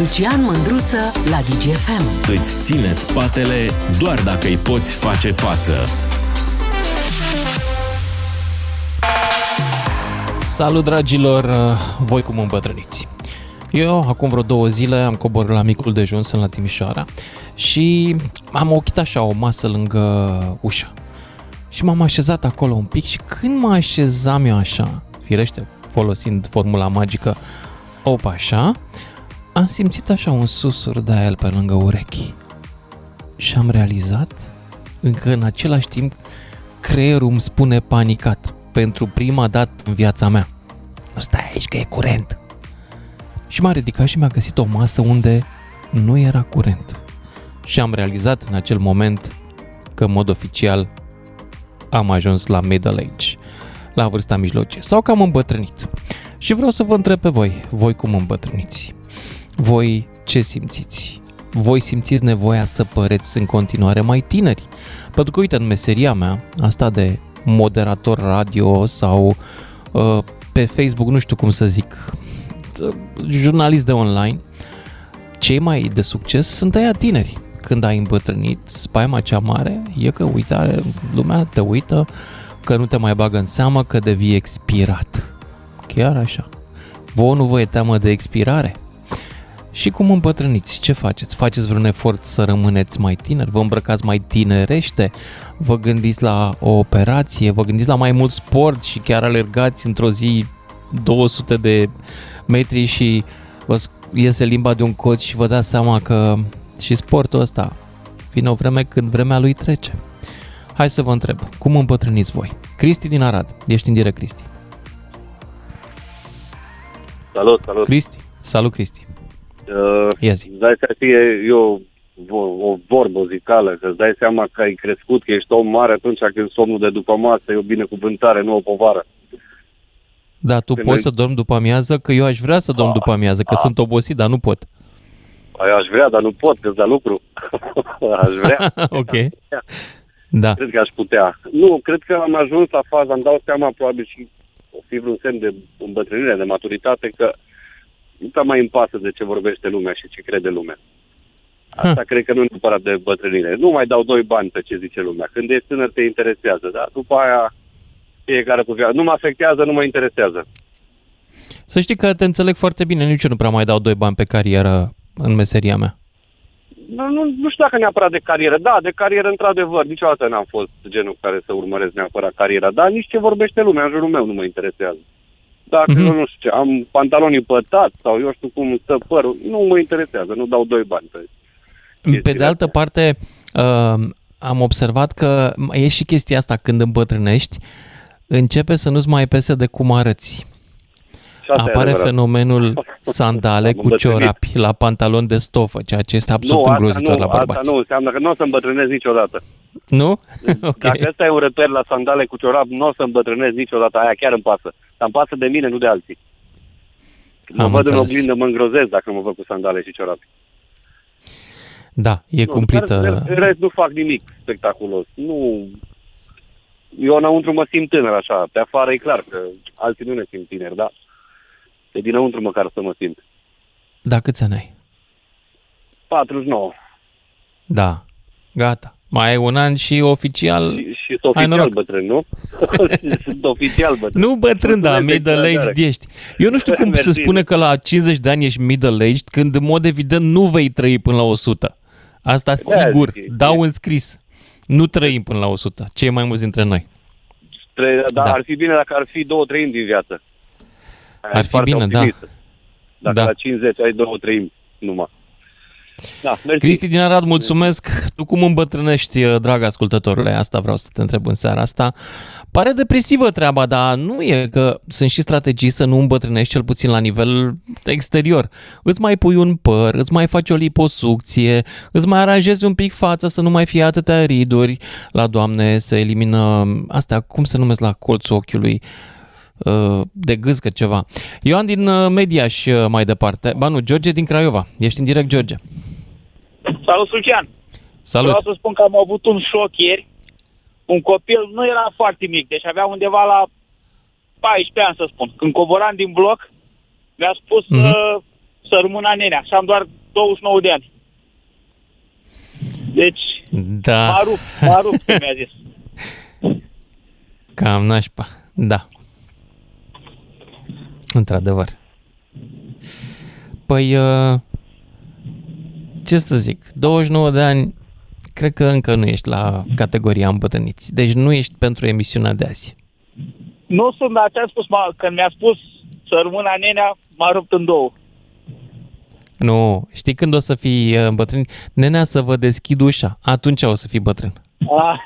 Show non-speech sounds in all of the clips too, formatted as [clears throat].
Lucian Mândruță la DGFM. Îți ține spatele doar dacă îi poți face față. Salut dragilor, voi cum îmbătrâniți. Eu, acum vreo două zile, am coborât la micul dejun, sunt la Timișoara și am ochit așa o masă lângă ușă. Și m-am așezat acolo un pic și când mă așezam eu așa, firește, folosind formula magică, op așa, am simțit așa un susur de el pe lângă urechi. Și am realizat încă în același timp creierul îmi spune panicat pentru prima dată în viața mea. Nu stai aici că e curent. Și m-a ridicat și mi-a găsit o masă unde nu era curent. Și am realizat în acel moment că în mod oficial am ajuns la middle age, la vârsta mijlocie, sau că am îmbătrânit. Și vreau să vă întreb pe voi, voi cum îmbătrâniți? Voi ce simțiți? Voi simțiți nevoia să păreți în continuare mai tineri? Pentru că, uite, în meseria mea, asta de moderator radio sau uh, pe Facebook, nu știu cum să zic, uh, jurnalist de online, cei mai de succes sunt aia tineri. Când ai îmbătrânit, spaima cea mare e că, uite, lumea te uită, că nu te mai bagă în seamă, că devii expirat. Chiar așa. Vă nu vă e teamă de expirare? Și cum îmbătrâniți? Ce faceți? Faceți vreun efort să rămâneți mai tineri? Vă îmbrăcați mai tinerește? Vă gândiți la o operație? Vă gândiți la mai mult sport și chiar alergați într-o zi 200 de metri și vă iese limba de un coach și vă dați seama că și sportul ăsta vine o vreme când vremea lui trece. Hai să vă întreb, cum îmbătrâniți voi? Cristi din Arad, ești în direct, Cristi. Salut, salut. Cristi, salut Cristi. Uh, Ia zi. îți dai să fie eu o, o vorbă muzicală, că îți dai seama că ai crescut, că ești om mare atunci când somnul de după masă e o binecuvântare, nu o povară. Da, tu Când poți ai- să dormi după amiază, că eu aș vrea să dorm după amiază, că sunt obosit, dar nu pot. Păi aș vrea, dar nu pot, că la lucru. [laughs] aș vrea. [laughs] ok. Da. Cred că aș putea. Nu, cred că am ajuns la faza, îmi dau seama, probabil și o fi vreun semn de îmbătrânire, de maturitate, că nu prea mai îmi pasă de ce vorbește lumea și ce crede lumea. Asta cred că nu e neapărat de bătrânire. Nu mai dau doi bani pe ce zice lumea. Când ești tânăr te interesează, dar după aia fiecare cu viața. Nu mă afectează, nu mă interesează. Să știi că te înțeleg foarte bine, nici eu nu prea mai dau doi bani pe carieră în meseria mea. Nu, nu, nu știu dacă neapărat de carieră. Da, de carieră, într-adevăr. Niciodată n-am fost genul care să urmăresc neapărat cariera. Dar nici ce vorbește lumea în jurul meu nu mă interesează. Dacă, Mhm. mm-hmm. nu știu ce, am pantalonii pătați sau eu știu cum stă părul, nu mă interesează. Nu dau doi bani pe Pe chestiile de altă astea. parte, uh, am observat că e și chestia asta când îmbătrânești, începe să nu-ți mai pese de cum arăți. Și asta e Apare adevărat. fenomenul [laughs] sandale Am cu îmbătrânit. ciorapi la pantalon de stofă, ceea ce este absolut nu, îngrozitor asta nu, la bărbați. Asta nu înseamnă că nu o să îmbătrânesc niciodată. Nu? [laughs] ok. Dacă ăsta e un reper la sandale cu ciorap, nu o să îmbătrânesc niciodată. Aia chiar îmi pasă. Dar îmi pasă de mine, nu de alții. Mă Am văd în înțeles. oglindă, mă îngrozesc dacă mă văd cu sandale și ciorapi. Da, e Nu, cumplită. În în rest nu fac nimic spectaculos. Nu... Eu înăuntru mă simt tânăr așa. Pe afară e clar că alții nu ne simt tineri, da? De dinăuntru măcar să mă simt. Da, câți ani ai? 49. Da, gata. Mai ai un an și oficial... Și, și sunt Hai oficial noroc. bătrân, nu? [laughs] sunt oficial bătrân. Nu bătrân, dar Mulțumesc de middle-aged exagerare. ești. Eu nu știu cum se Mersi. spune că la 50 de ani ești middle-aged, când în mod evident nu vei trăi până la 100. Asta sigur, zic, dau în scris. Nu trăim până la 100, cei mai mulți dintre noi. Tre- dar Da. ar fi bine dacă ar fi două treimi din viață. Aia Ar e fi foarte bine, da. optimistă. Dacă Da. la 50 ai două treimi numai. Da, mersi. Cristi din Arad, mulțumesc. Tu cum îmbătrânești, drag ascultătorule? Asta vreau să te întreb în seara asta. Pare depresivă treaba, dar nu e că sunt și strategii să nu îmbătrânești, cel puțin la nivel exterior. Îți mai pui un păr, îți mai faci o liposucție, îți mai aranjezi un pic fața să nu mai fie atâtea riduri. La doamne se elimină astea, cum se numesc la colțul ochiului? Uh, de gâscă ceva. Ioan din uh, Mediaș uh, mai departe. Ba nu, George din Craiova. Ești în direct, George. Salut, Lucian! Salut. Vreau să spun că am avut un șoc ieri. Un copil nu era foarte mic, deci avea undeva la 14 ani, să spun. Când coboram din bloc, mi-a spus Mhm. mm-hmm. să rămână nenea și am doar 29 de ani. Deci, Da, m-a rupt, m-a rupt, [laughs] cum mi-a zis. cam nașpa. Da. Într-adevăr. Păi, uh, ce să zic, 29 de ani, cred că încă nu ești la categoria îmbătrâniți. Deci nu ești pentru emisiunea de azi. Nu sunt, dar ce-am spus, m-a, când mi-a spus să rămână nenea, m-a rupt în două. Nu, știi când o să fii uh, bătrân? Nenea să vă deschid ușa, atunci o să fii bătrân. Ah.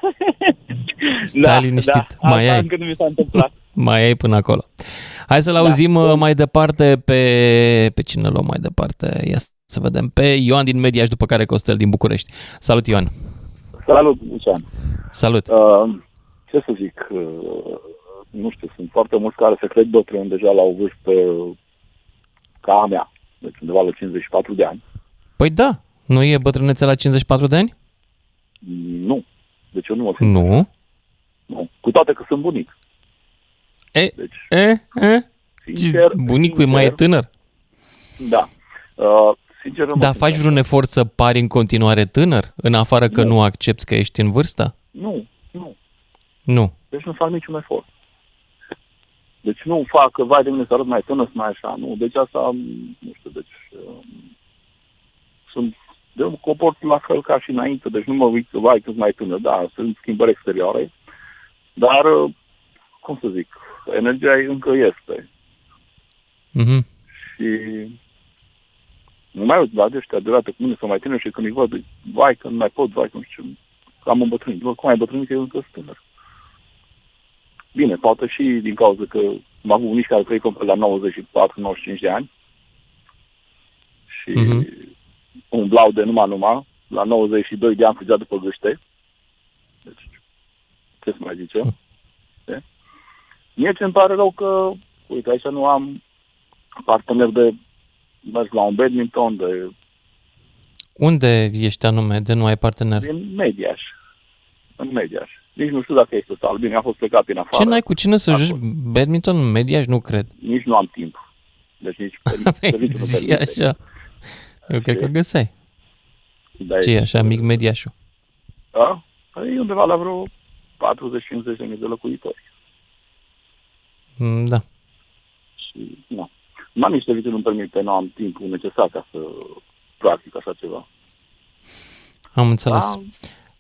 [laughs] Stai liniștit, da. mai Asta ai. încă nu mi s-a întâmplat. Mai ai până acolo. Hai să-l Da. auzim uh, mai departe pe... Pe cine luăm mai departe? Ia să vedem. Pe Ioan din Mediaș, după care Costel din București. Salut, Ioan. Salut, Lucian. Salut. Uh, ce să zic, uh, nu știu, sunt foarte mulți care se cred bătrâni deja la o vârstă ca a mea, deci undeva la 54 de ani. Păi da, nu e bătrânețe la 54 de ani? Nu. Deci eu nu mă simt. Nu. nu. Cu toate că sunt bunic. E, Deci, e, e? sincer, Bunicul e mai sincer, tânăr. Da. Uh, sincer, nu mă Dar simt faci așa. vreun efort să pari în continuare tânăr, în afară că Nu. nu accepti că ești în vârstă? Nu, nu. Nu. Deci nu fac niciun efort. Deci nu fac că, vai de mine, să arăt mai tânăr, să mai așa. Nu, deci asta, nu știu, deci uh, sunt, de mă comport la fel ca și înainte, deci nu mă uit că, vai, cât mai tânăr, da, sunt schimbări exterioare, dar, uh, cum să zic, energia încă este. Mhm. Și nu mai uit la de ăștia deodată cu mine sau mai tineri și când îi văd, vai că nu mai pot, vai că nu știu, că am îmbătrânit. Văd cum ai îmbătrânit, că eu încă sunt tânăr. Bine, poate și din cauza că am avut unici care trăi complet la 94-95 de ani și Mhm. umblau de numai numai, la 92 de ani fugea după gâște. Deci, ce să mai zice? De? Mie ce îmi pare rău că, uite, aici nu am partener de mers la un badminton, de Unde ești anume de nu ai partener? din Mediaș. În Mediaș. Nici nu știu dacă este sală. Bine, a fost plecat în afară. Ce n-ai cu cine să A joci fost. badminton în Mediaș? Nu cred. Nici nu am timp. Deci nici [laughs] serviciul nu Zi permite. așa. Eu cred că găseai. Dar Ce e așa, mic Mediașul? Da? Păi E undeva la vreo 40-50 de mii de locuitori. Mm, Da. Și, nu. Nu am nici serviciul nu permite, nu am timpul necesar ca să practic așa ceva. Am înțeles. Da,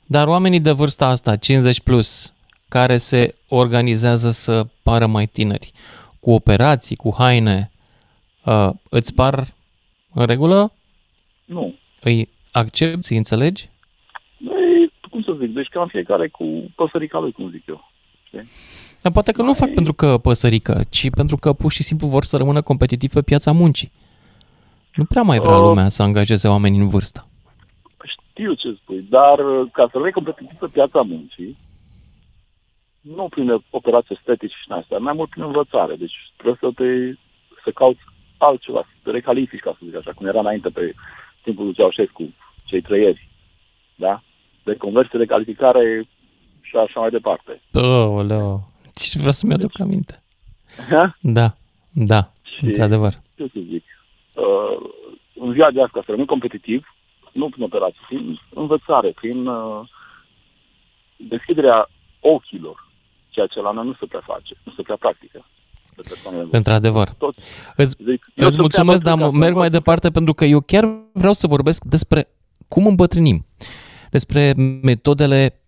Dar oamenii de vârsta asta, 50 plus, care se organizează să pară mai tineri, cu operații, cu haine, uh, îți par în regulă? nu. Îi accepti, îi înțelegi? Ei, cum să zic, deci cam fiecare cu păsărica lui, cum zic eu. Dar poate că nu fac pentru că păsărică, ci pentru că pur și simplu vor să rămână competitivi pe piața muncii. Nu prea mai vrea Uh. lumea să angajeze oameni în vârstă. Știu ce spui, dar uh, ca să rămâi competitiv pe piața muncii, nu prin operații estetici și din astea, mai mult prin învățare. Deci trebuie să te să cauți altceva, să te recalifici, ca să zic așa, cum era înainte pe timpul lui Ceaușescu, cei trăieri. Da? De conversie, de calificare și așa mai departe. Aoleu, ce vreau să-mi aduc aminte. Ha? Da, da, Și- într-adevăr. ce să zic, uh, în ziua de asta, să rămâi competitiv, nu prin operații, prin învățare, prin uh, deschiderea ochilor, ceea ce la noi nu se prea face, nu se prea practică. de persoanele în vârstă. Într-adevăr. Toți, Îți, zic, eu îți sunt mulțumesc, prea dar bătrân ca să merg mai învăț. departe pentru că eu chiar vreau să vorbesc despre cum îmbătrânim, despre metodele,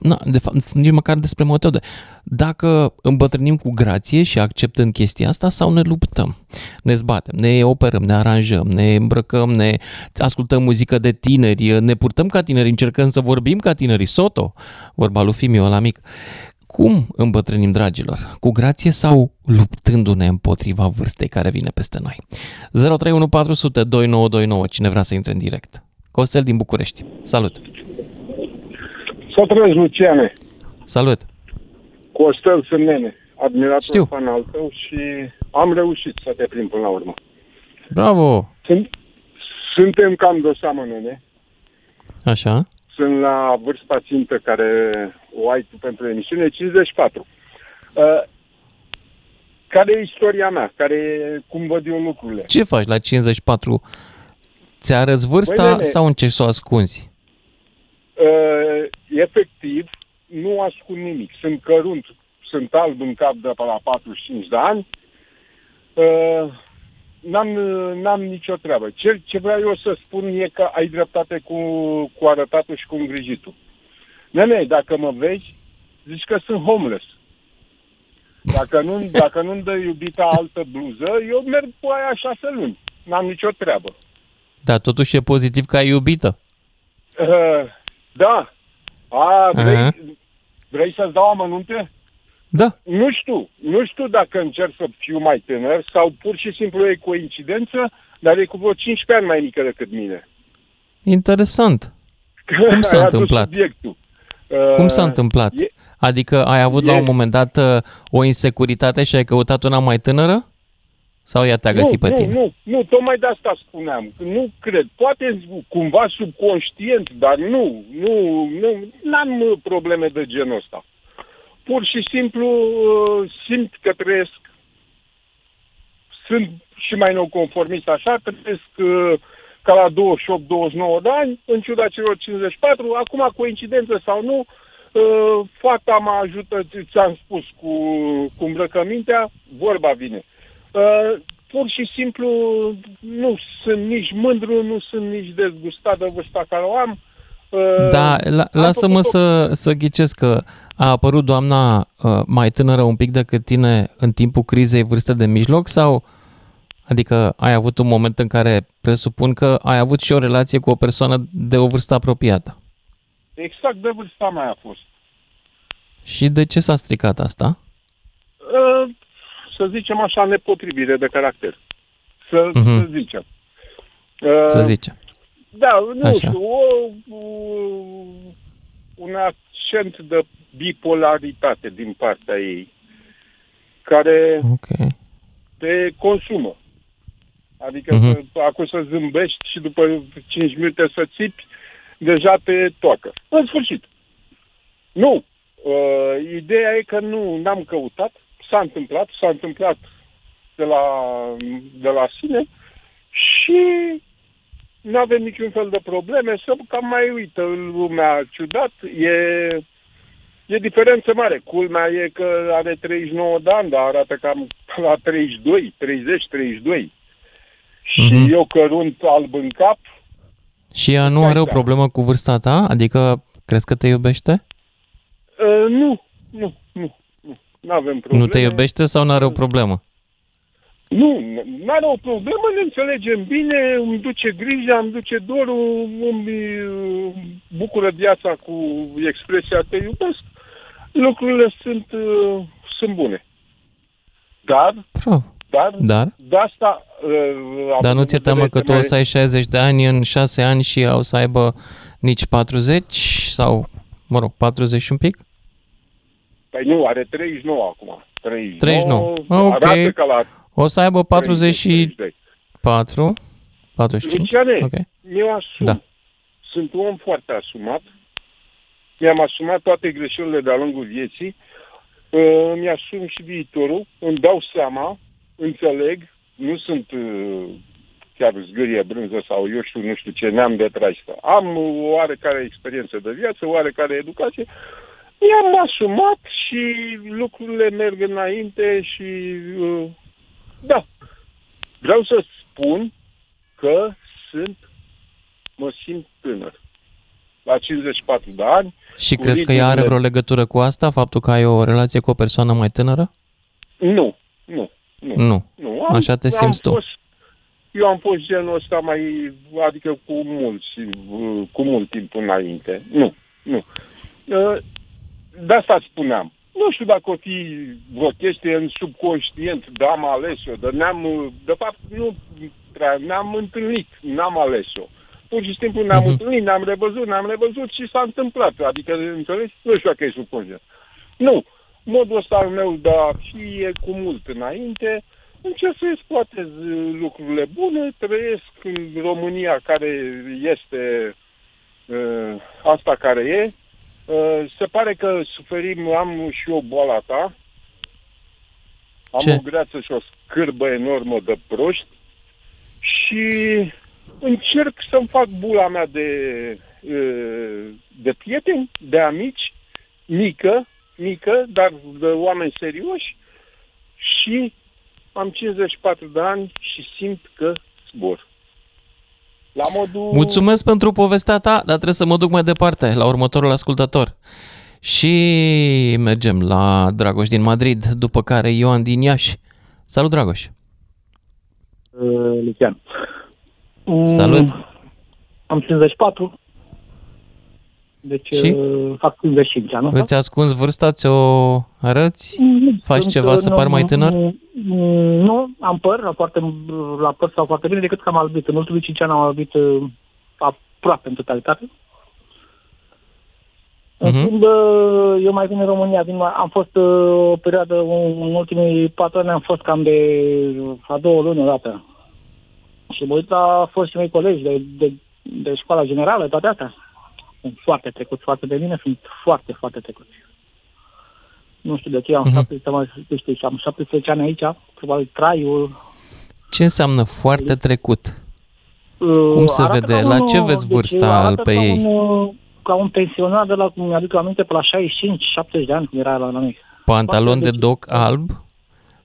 na, de fapt, nici măcar despre metode. Dacă îmbătrânim cu grație și acceptând chestia asta sau ne luptăm, ne zbatem, ne operăm, ne aranjăm, ne îmbrăcăm, ne ascultăm muzică de tineri, ne purtăm ca tineri, încercăm să vorbim ca tinerii, soto, vorba lui Fimiu la mic. Cum îmbătrânim, dragilor? Cu grație sau luptându-ne împotriva vârstei care vine peste noi? 031402929, cine vrea să intre în direct. Costel din București. Salut! Să trăiesc, Luciane. Salut! Costel sunt nene, admirator Știu. fan al tău și am reușit să te prind până la urmă. Bravo! Sunt, suntem cam de o seamă, nene. Așa? Sunt la vârsta țintă care o ai tu pentru emisiune, 54. Uh, care e istoria mea, care e cum văd eu lucrurile. Ce faci la 54? Ți arăți vârsta Băi, nene. sau încerci să o ascunzi? Uh, efectiv, nu ascund nimic. Sunt cărunt, sunt alb în cap de pe la 45 de ani. Uh, n-am, n-am nicio treabă. Ce, ce vreau eu să spun e că ai dreptate cu, cu arătatul și cu îngrijitul. Nene, dacă mă vezi, zici că sunt homeless. Dacă nu, dacă nu-mi dă iubita altă bluză, eu merg cu aia șase luni. N-am nicio treabă. Dar totuși e pozitiv că ai iubită. Uh, da. A, vrei, Aha. vrei să-ți dau amănunte? Da. Nu știu. Nu știu dacă încerc să fiu mai tânăr sau pur și simplu e coincidență, dar e cu vreo 15 ani mai mică decât mine. Interesant. [laughs] Cum s-a Ai adus întâmplat? Subiectul. Cum s-a Uh, întâmplat? e- Adică ai avut la e- un moment dat uh, o insecuritate și ai căutat una mai tânără? Sau ea te-a găsit nu, pe nu, tine? Nu, nu, tocmai de asta spuneam. Nu cred. Poate cumva subconștient, dar nu, nu, nu, n-am uh, probleme de genul ăsta. Pur și simplu uh, simt că trăiesc, sunt și mai nou conformist așa, trăiesc uh, ca la 28-29 de ani, în ciuda celor 54, acum coincidență sau nu, uh, fata mă ajută, ți-am spus, cu, cu îmbrăcămintea, vorba vine. Uh, pur și simplu nu sunt nici mândru, nu sunt nici dezgustat de vârsta care o am. Uh, Da, la, am lasă-mă făcut-o- să, să ghicesc că a apărut doamna uh, mai tânără un pic decât tine în timpul crizei vârstă de mijloc sau adică ai avut un moment în care presupun că ai avut și o relație cu o persoană de o vârstă apropiată. Exact de vârsta mea a fost. Și de ce s-a stricat asta? Uh, să zicem așa, nepotrivire de caracter. Să, Mhm. să zicem. Uh, Să zice. Da, nu Așa. știu, o, o, un accent de bipolaritate din partea ei, care Ok. te consumă. Adică Mhm. uh-huh. acum să zâmbești și după 5 minute să țipi, deja te toacă. În sfârșit. Nu. Uh, ideea e că nu n-am căutat, s-a întâmplat, s-a întâmplat de la, de la sine și nu avem niciun fel de probleme, să cam mai uită în lumea ciudat, e, e diferență mare. Culmea e că are 39 de ani, dar arată cam la 32, 30, 32. Și Mhm. eu cărunt alb în cap, Și ea nu Da, are o da. problemă cu vârsta ta? Adică crezi că te iubește? uh, nu, nu, nu, nu, nu avem probleme. Nu te iubește sau nu are o problemă? Nu, nu are o problemă, ne înțelegem bine, îmi duce grija, îmi duce dorul, îmi uh, bucură viața cu expresia te iubesc. Lucrurile sunt, uh, sunt bune. Dar, Bravo. dar, Dar? de asta... Uh, Dar nu având ți-e în teamă vedere că tu o să ai 60 de ani în 6 ani și ea o să aibă nici 40 sau, mă rog, 40 și un pic? Păi nu, are 39 acum. 39, 39, ok. Arată ca la O să aibă 32. 44, 45? Luciane, Ok. eu asum. Da. Sunt un om foarte asumat. Mi-am asumat toate greșelile de-a lungul vieții. Uh, Mi-asum și viitorul. Îmi dau seama, înțeleg, nu sunt uh, chiar zgârie brânză sau eu știu, nu știu ce neam de traistă. Am o oarecare experiență de viață, o oarecare educație. Mi-am asumat și lucrurile merg înainte și uh, da. Vreau să spun că sunt, mă simt tânăr. La 54 de ani, Și Cu crezi că ea are ritmurile- vreo legătură cu asta, faptul că ai o relație cu o persoană mai tânără? nu, nu, nu. Nu. nu. Așa te simți tu. Fost, eu am fost genul ăsta mai, adică cu mulți, uh, cu mult timp înainte. Nu, nu. Uh, De asta spuneam. Nu știu dacă o fi vreo chestie în subconștient, da, am ales-o, dar ne-am, uh, de fapt, nu prea, ne-am întâlnit, n-am ales-o. Pur și simplu ne-am Mhm. întâlnit, ne-am revăzut, ne-am revăzut și s-a întâmplat. Adică, înțelegi? Nu știu dacă e subconștient. Nu. Modul ăsta al meu de a fi e cu mult înainte. Încerc să exploatez uh, lucrurile bune, trăiesc în România care este uh, asta care e. Uh, se pare că suferim, am și o boală ta. Am Ce? o greață și o scârbă enormă de proști și încerc să-mi fac bula mea de, uh, de prieteni, de amici, mică, mică, dar de oameni serioși și am 54 de ani și simt că zbor. La modul... Mulțumesc pentru povestea ta, dar trebuie să mă duc mai departe, la următorul ascultător. Și mergem la Dragoș din Madrid, după care Ioan din Iași. Salut, Dragoș! Uh, Lucian. Salut. Mm, Am 54. Deci Și? uh, fac 55 ani. Îți ascunzi vârsta, ți-o arăți? Faci Sunt, ceva uh, să nu- pari mai tânăr? Nu, nu, am păr, la, foarte, la păr sau foarte bine, decât că am albit. În ultimii 5 ani am albit uh, aproape în totalitate. În Mhm. schimb, uh, eu mai vin în România. Vin, am fost uh, o perioadă, în ultimii patru ani am fost cam de a două luni odată. Și mă uit la fost și mei colegi de, de, de școala generală, toate astea. Sunt foarte trecuți față de mine, sunt foarte, foarte trecuți. Nu știu de ce, am, Mhm. 17, mai- nu știu, am 17 ani aici, probabil traiul. Ce înseamnă foarte trecut? uh, Cum se arată vede? ca La un, ce vezi deci vârsta arată pe ca ei? Un, uh, ca un pensionar de la, mi-aduc aminte, pe la 65-70 de ani, când era la, la noi. Pantalon de deci- doc alb,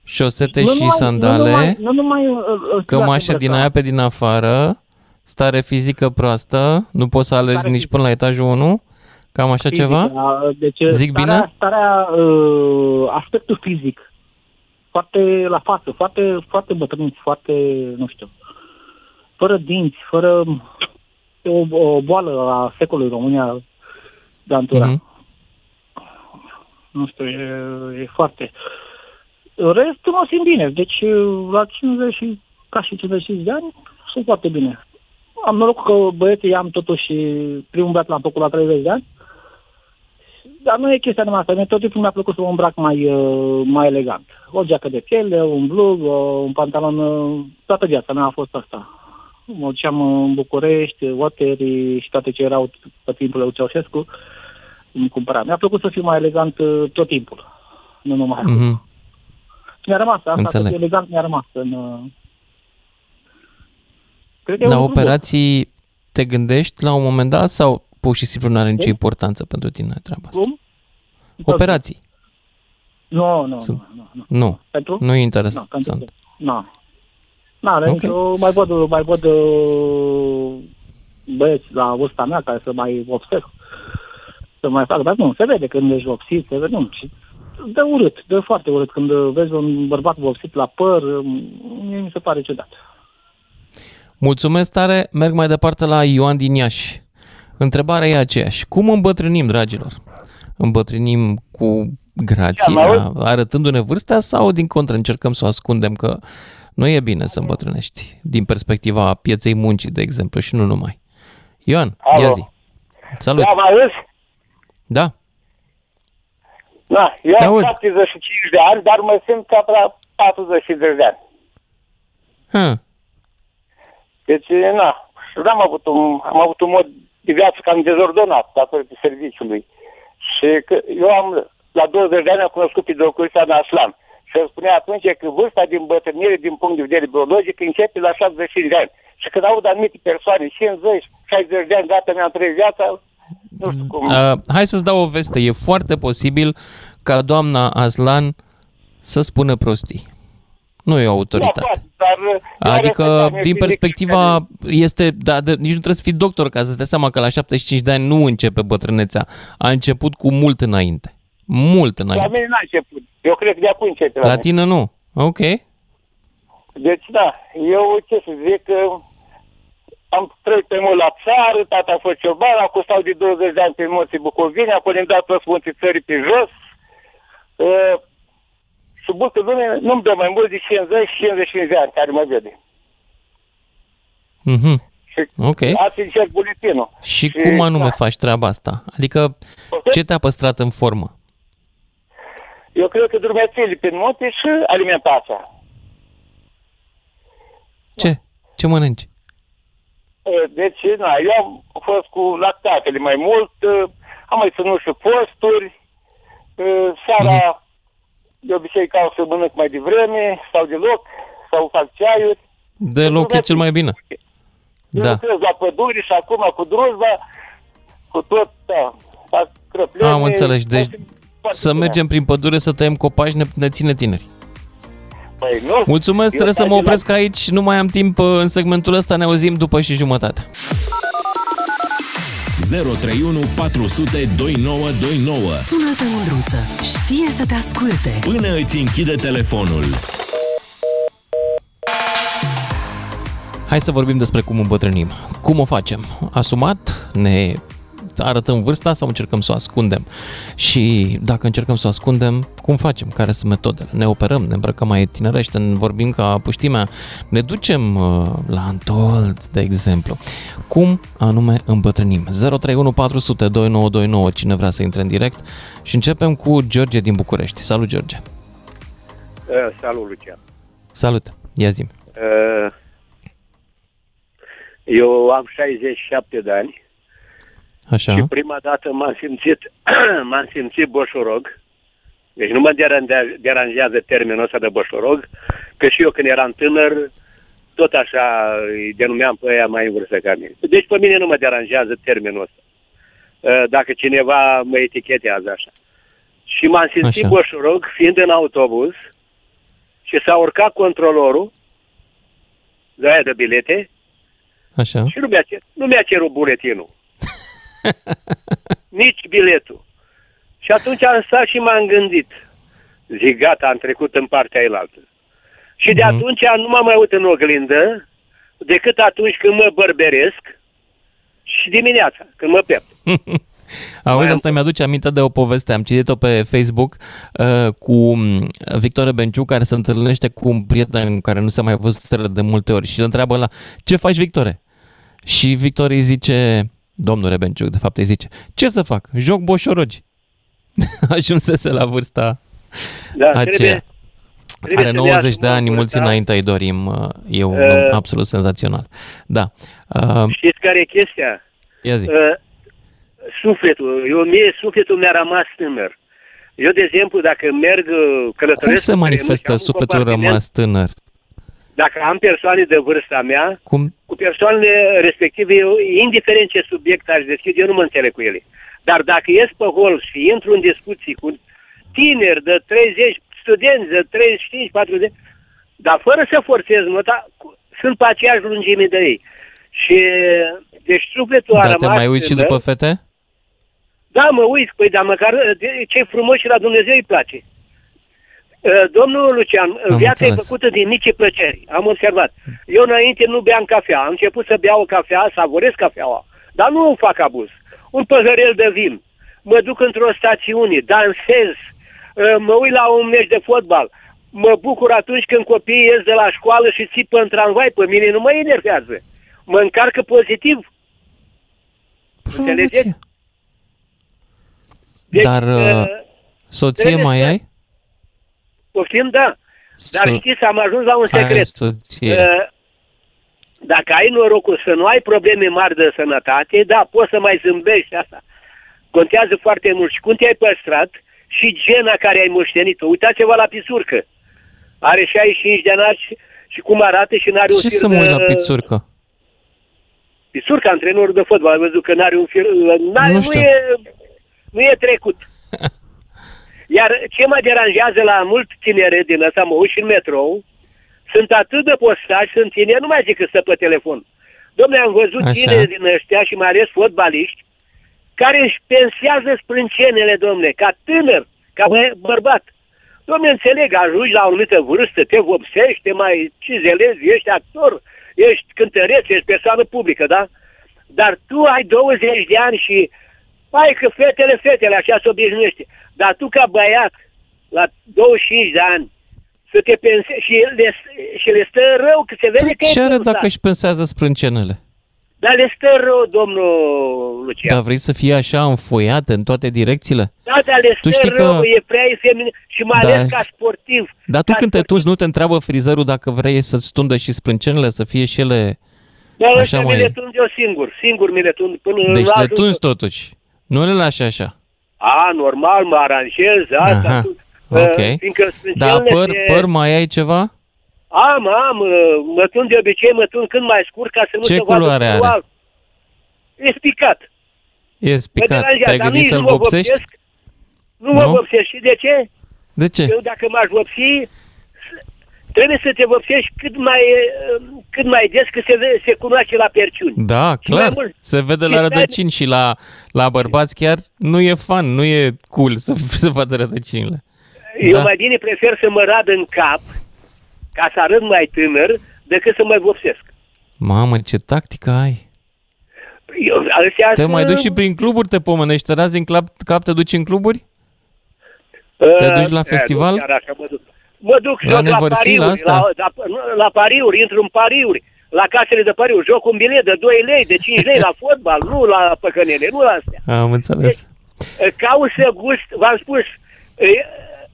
șosete Nu și numai- sandale, Nu numai, nu numai uh, uh, cămașă stilate din îmbrăcat. aia pe din afară, stare fizică proastă, nu poți să alergi Stare nici până la etajul 1? Cam așa fizică, ceva? da, Deci, Zic starea, bine? Starea, uh, aspectul fizic, foarte la față, foarte, foarte bătrâniți, foarte, nu știu, fără dinți, fără o, o boală a secolului România de antura. Mhm. Nu știu, e, e foarte... Restul mă simt bine. Deci, la 50 și, ca și 55 de ani, sunt foarte bine. Am noroc că băieții am totuși primul băiat l-am făcut la 30 de ani. Dar nu e chestia numai asta. Mie tot timpul mi-a plăcut să mă îmbrac mai, uh, mai elegant. O geacă de piele, un blug, uh, un pantalon, uh, toată viața mea a fost asta. Mă duceam în București, Oteri și toate ce erau pe timpul lui Ceaușescu, îmi cumpăram. Mi-a plăcut să fiu mai elegant uh, tot timpul. Nu numai acum. Mhm. Mi-a rămas asta, Înțeleg. să fiu elegant mi-a rămas în... uh, Cred că e La un plus. operații te gândești la un moment dat sau pur și simplu nu are nicio importanță pentru tine treaba asta? Cum? Operații? Nu, nu, Sunt- nu, nu, nu. Nu, Pentru? nu e Nu, interesant. pentru că... Nu. Nu are Ok. nicio... Mai văd, mai văd uh, băieți la vârsta mea care să mai observ. Să mai fac, dar nu, se vede când ești vopsit, se vede, nu. Și de urât, de foarte urât. Când vezi un bărbat vopsit la păr, mie mi se pare ciudat. Mulțumesc tare, merg mai departe la Ioan din Iași. Întrebarea e aceeași. Cum îmbătrânim, dragilor? Îmbătrânim cu grație, arătându-ne vârsta sau din contră încercăm să o ascundem că nu e bine să îmbătrânești din perspectiva pieței muncii, de exemplu, și nu numai. Ioan, Alo. ia zi. Salut. Da, mă auzi? Da, Da, eu Te am aud. 75 de ani, dar mă simt ca la 40 de ani. Hă, Deci, na, și n-am avut un, am avut un mod de viață cam dezordonat datorită serviciului. Și că eu am, la 20 de ani am cunoscut pe doctorul Aslan. Și el spunea atunci că vârsta din bătrânire, din punct de vedere biologic, începe la 65 de ani. Și când aud anumite persoane, 50, 60 de ani, gata, mi-am trăit viața, nu știu cum. Uh, hai să-ți dau o veste. E foarte posibil ca doamna Aslan să spună prostii. Nu e o Da, autoritate. poate, dar, eu Adică, respectam, din eu perspectiva, este, da, de, nici nu trebuie să fii doctor ca să-ți dai seama că la 75 de ani nu începe bătrânețea. A început cu mult înainte. Mult La înainte. mine n-a început. Eu cred că de acum începe la, La mine. tine nu. Ok. Deci, da, eu ce să zic, că am trăit pe mult la țară, tata a fost cioban, acum stau de 20 de ani pe munții Bucovini, apoi am dat toți munții țării pe jos. Uh, și multă lume nu-mi dă mai mult de 50-55 de ani care mă vede. Mhm. Și Ok. ați încerc buletinul. Și cum anume da, faci treaba asta? Adică, ce te-a păstrat în formă? Eu cred că drumețele pe munte și alimentația. Ce? Ce mănânci? Uh, Deci, na, eu am fost cu lactatele mai mult, uh, am mai ținut și posturi, uh, seara de obicei caut să mănânc mai devreme sau deloc, sau fac ceaiuri. Deloc e cel mai bine. Da. Lucrez la păduri și acum cu druzba, cu tot, da, fac crăplene. Am înțeles. Deci Foarte să bine. mergem prin pădure să tăiem copaci ne, ne ține tineri. Păi nu. Mulțumesc, Eu trebuie să mă fac din opresc aici. Nu mai am timp uh, în segmentul ăsta. Ne auzim după și jumătate. 031 400 2929 Sună-te, Mândruță. Știe să te asculte. Până îți închide telefonul. Hai să vorbim despre cum îmbătrânim. Cum o facem? Asumat? Ne arătăm vârsta sau încercăm să o ascundem? Și dacă încercăm să o ascundem, cum facem? Care sunt metodele? Ne operăm, ne îmbrăcăm mai tinerește, ne vorbim ca puștimea, ne ducem uh, la Antold, de exemplu. Cum anume îmbătrânim? 031 400 2929, cine vrea să intre în direct și începem cu George din București. Salut, George! Uh, salut, Lucian. Salut! Ia zi Uh, eu am 67 de ani Așa? și prima dată m-am simțit, [clears throat] m-am simțit boșorog. Deci nu mă deranja- deranjează termenul ăsta de boșorog, că și eu când eram tânăr, tot așa îi denumeam pe aia mai în vârstă ca mine. Deci pe mine nu mă deranjează termenul ăsta. Uh, Dacă cineva mă etichetează așa. Și m-am simțit Așa. boșorog fiind în autobuz și s-a urcat controlorul de aia de bilete Așa? și nu mi-a, cer, nu mi-a cerut buletinul. [laughs] Nici biletul. Și atunci am stat și m-am gândit. Zic, gata, am trecut în partea elaltă. Și de Mhm. atunci nu m-am mai uit în oglindă decât atunci când mă bărberesc și dimineața, când mă pept. [laughs] Auzi, am- asta mi-aduce aminte de o poveste. Am citit-o pe Facebook uh, cu mm, Victor Benciu, care se întâlnește cu un prieten care nu se mai văzut de multe ori și îl întreabă la ce faci, Victore? Și Victor îi zice, domnul Rebenciuc, de fapt îi zice, ce să fac? Joc boșorogi. [laughs] Ajunsese la vârsta Da, aceea. trebuie, trebuie Are să ne 90 de asumăm ani, mulți vârsta. înainte îi dorim. uh, E un Uh. om absolut senzațional. Da. Uh, Știți care e chestia? ia zi. Uh, sufletul. Eu, mie sufletul mi-a rămas tânăr. Eu, de exemplu, dacă merg uh, călătoresc... Cum se pe manifestă terenul și am un sufletul compartiment, rămas tânăr? Dacă am persoane de vârsta mea, Cum? cu persoanele respective, eu, indiferent ce subiect aș deschide, eu nu mă înțeleg cu ele. Dar dacă ies pe hol și intru în discuții cu tineri de 30, studenți de 35, 40, dar fără să forțez nota, cu- sunt pe aceeași lungime de ei. Și deci sufletul a Dar te rămas mai uiți și tânăr. după fete? Da, mă uit, păi, dar măcar de- ce frumos și la Dumnezeu îi place. Uh, Domnul Lucian, Am viața e înțeles. făcută din mici plăceri, am observat. Eu înainte nu beam cafea, am început să beau o cafea, savorez cafeaua, dar nu fac abuz. Un păhărel de vin, mă duc într-o stațiune, dansez, uh, mă uit la un meci de fotbal, mă bucur atunci când copiii ies de la școală și țipă în tramvai, pe mine nu mă enervează. Mă încarcă pozitiv. Înțelegeți? Deci, Dar uh, uh, soție trebuie mai să- ai? Poftim, da. Dar So- știți, am ajuns la un Ai secret. soție. Uh, Dacă ai norocul să nu ai probleme mari de sănătate, da, poți să mai zâmbești asta. Contează foarte mult și cum te-ai păstrat și gena care ai moștenit-o. Uitați-vă la pisurcă. Are 65 de ani și, și cum arată și n-are un Ce fir să mă uit de... la pițurcă? Pisurcă, antrenor de fotbal, am văzut că n-are un fir... N-are, Nu nu, știu. e, nu e trecut. [laughs] Iar ce mă deranjează la mult tineret din ăsta, mă uit și în metrou, sunt atât de postași, sunt tineri, nu mai zic că stă pe telefon. Domnule, am văzut Așa. tineri din ăștia și mai ales fotbaliști, care își pensează sprâncenele, domnule, ca tânăr, ca bă- bărbat. Domnule, înțeleg, ajungi la o anumită vârstă, te vopsești, te mai cizelezi, ești actor, ești cântăreț, ești persoană publică, da? Dar tu ai 20 de ani și hai că fetele, fetele, așa se obișnuiește. Dar tu ca băiat, la 25 de ani, să te pense și le, și le stă rău, că se vede că Dar ce e are vârsta. dacă își pensează sprâncenele? Dar le stă rău, domnul Lucian. Dar vrei să fie așa înfoiate în toate direcțiile? Da, dar le Tu stă știi că- rău, e prea efemin și mai Da. ales ca sportiv. Dar tu Ca când te sportiv. tunzi, nu te întreabă frizerul dacă vrei să-ți tundă și sprâncenele, să fie și ele... Dar Așa ăștia mi mai le e. tund eu singur, singur mi le tund până Deci la le ajutor. tunzi totuși. Nu le lași așa. A, normal, mă aranjez, asta. Aha. tu- Ok. Uh, fiindcă Dar sprâncenele păr, se- păr mai ai ceva? Am, am, uh, mă tun de obicei, mă tun când mai scurt ca să nu Ce se vadă culoare părul are? alb. E spicat. E Mă spicat. deranjează, Te-ai dar gândit nici să-l nu mă vopsești? vopsesc. Nu mă Nu? vopsesc. Și de ce? De ce? Eu dacă m-aș vopsi, trebuie să te vopsești cât mai, uh, cât mai des, că se, ve- se cunoaște la perciuni. Da, mai clar. mult. Se vede Și la stai- rădăcini și la, la bărbați chiar nu e fan, nu e cool să [laughs] se vadă rădăcinile. Eu Da. mai bine prefer să mă rad în cap, ca să arăt mai tânăr, decât să mă vopsesc. Mamă, ce tactică ai. Eu, astea Te sunt- mai duci și prin cluburi, te pomenești, te razi în cap, cap te duci în cluburi? Uh, Te duci la e, festival? Nu chiar așa, mă duc. Mă duc La joc la nevărsi, la pariuri, asta? la, la, nu, la pariuri, intru în pariuri, la casele de pariuri, joc un bilet de 2 lei, de 5 lei la [laughs] fotbal, nu la păcănele, nu la astea. Am înțeles. Caut să gust, v-am spus, e,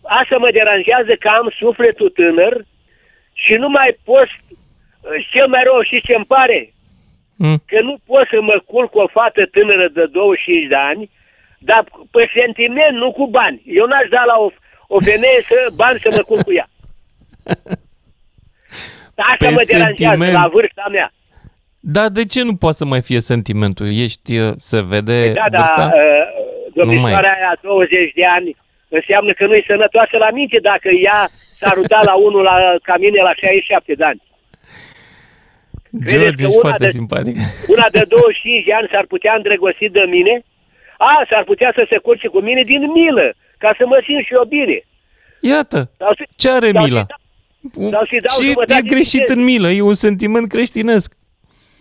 asta mă deranjează că am sufletul tânăr și nu mai pot, și cel mai rău și ce-mi pare, Mm. că nu pot să mă culc cu o fată tânără de 25 de ani, dar pe sentiment, nu cu bani. Eu n-aș da la o, o femeie să bani să mă culc cu ea. Asta Pe mă deranjează sentiment. la vârsta mea. Dar de ce nu poate să mai fie sentimentul? Ești, uh, se vede Da, da, vârsta? uh, domnișoara aia 20 de ani înseamnă că nu-i sănătoasă la minte dacă ea s-a rutat la unul la, ca mine la 67 de ani. credeți George, că ești una foarte de- simpatic. Una de 25 de ani s-ar putea îndrăgosti de mine? A, s-ar putea să se curce cu mine din milă, ca să mă simt și eu bine. Iată, Sau să- ce are sau mila? să- sau să-i dau Ce jumătate e greșit din în milă? E un sentiment creștinesc.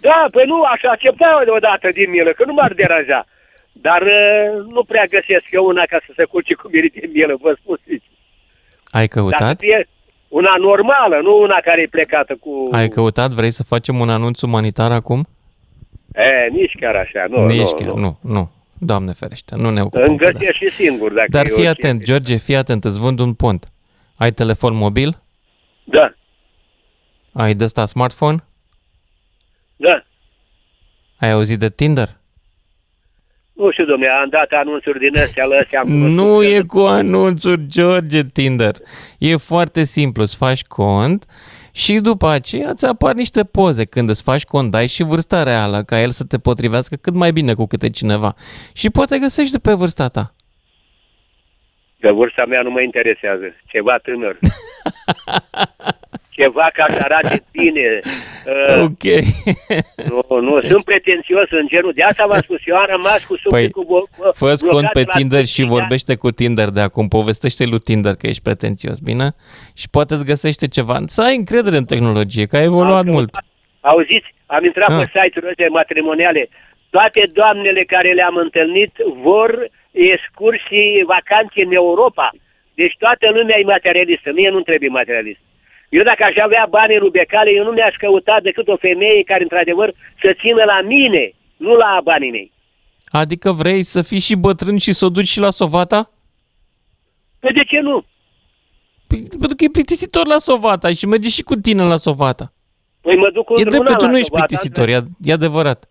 Da, păi nu, aș accepta odată din milă, că nu m-ar deranja. Dar uh, nu prea găsesc eu una ca să se curce cu mine din milă, vă spun. Ai Dacă căutat? fie una normală, nu una care e plecată cu... Ai căutat? Vrei să facem un anunț umanitar acum? E, nici chiar așa, nu, Nici nu, chiar, nu. nu, nu. Doamne ferește, nu ne ocupăm Îmi cu de găsesc asta. și singur, dacă Dar e fii o atent, chestie. George, fii atent, îți vând un pont. Ai telefon mobil? Da, Ai de ăsta smartphone? da. Ai auzit de Tinder? Nu știu, domnule, am dat anunțuri din astea, la astea am cunoscut. Nu e cu anunțuri, George, Tinder. E foarte simplu, îți faci cont și după aceea îți apar niște poze. Când îți faci cont, dai și vârsta reală, ca el să te potrivească cât mai bine cu câte cineva. Și poate găsești de pe vârsta ta. De vârsta mea nu mă interesează. Ceva tânăr. [laughs] Ceva ca să arate bine. [laughs] Uh, Ok. nu, nu, sunt pretențios în genul. De asta v-am spus, eu am rămas cu Păi, sufletul blo- blo- fă cont blocat pe la Tinder și 25 de ani. vorbește cu Tinder de acum. Povestește lui Tinder că ești pretențios, bine? Și poate îți găsește ceva. Să ai încredere în tehnologie, că a evoluat Am mult. Auziți? Am intrat Ah. pe site-uri astea matrimoniale. Toate doamnele care le-am întâlnit vor excursii, vacanțe în Europa. Deci toată lumea e materialistă. Mie nu trebuie materialist. Eu dacă aș avea bani în rubecale, eu nu mi-aș căuta decât o femeie care într-adevăr să țină la mine, nu la banii mei. Adică vrei să fii și bătrân și să o duci și la Sovata? Păi de ce nu? Păi, pentru că e plictisitor la Sovata și merge și cu tine la Sovata. Păi mă duc E într-un drept că an tu la nu ești Sovata, plictisitor, e, e adevărat.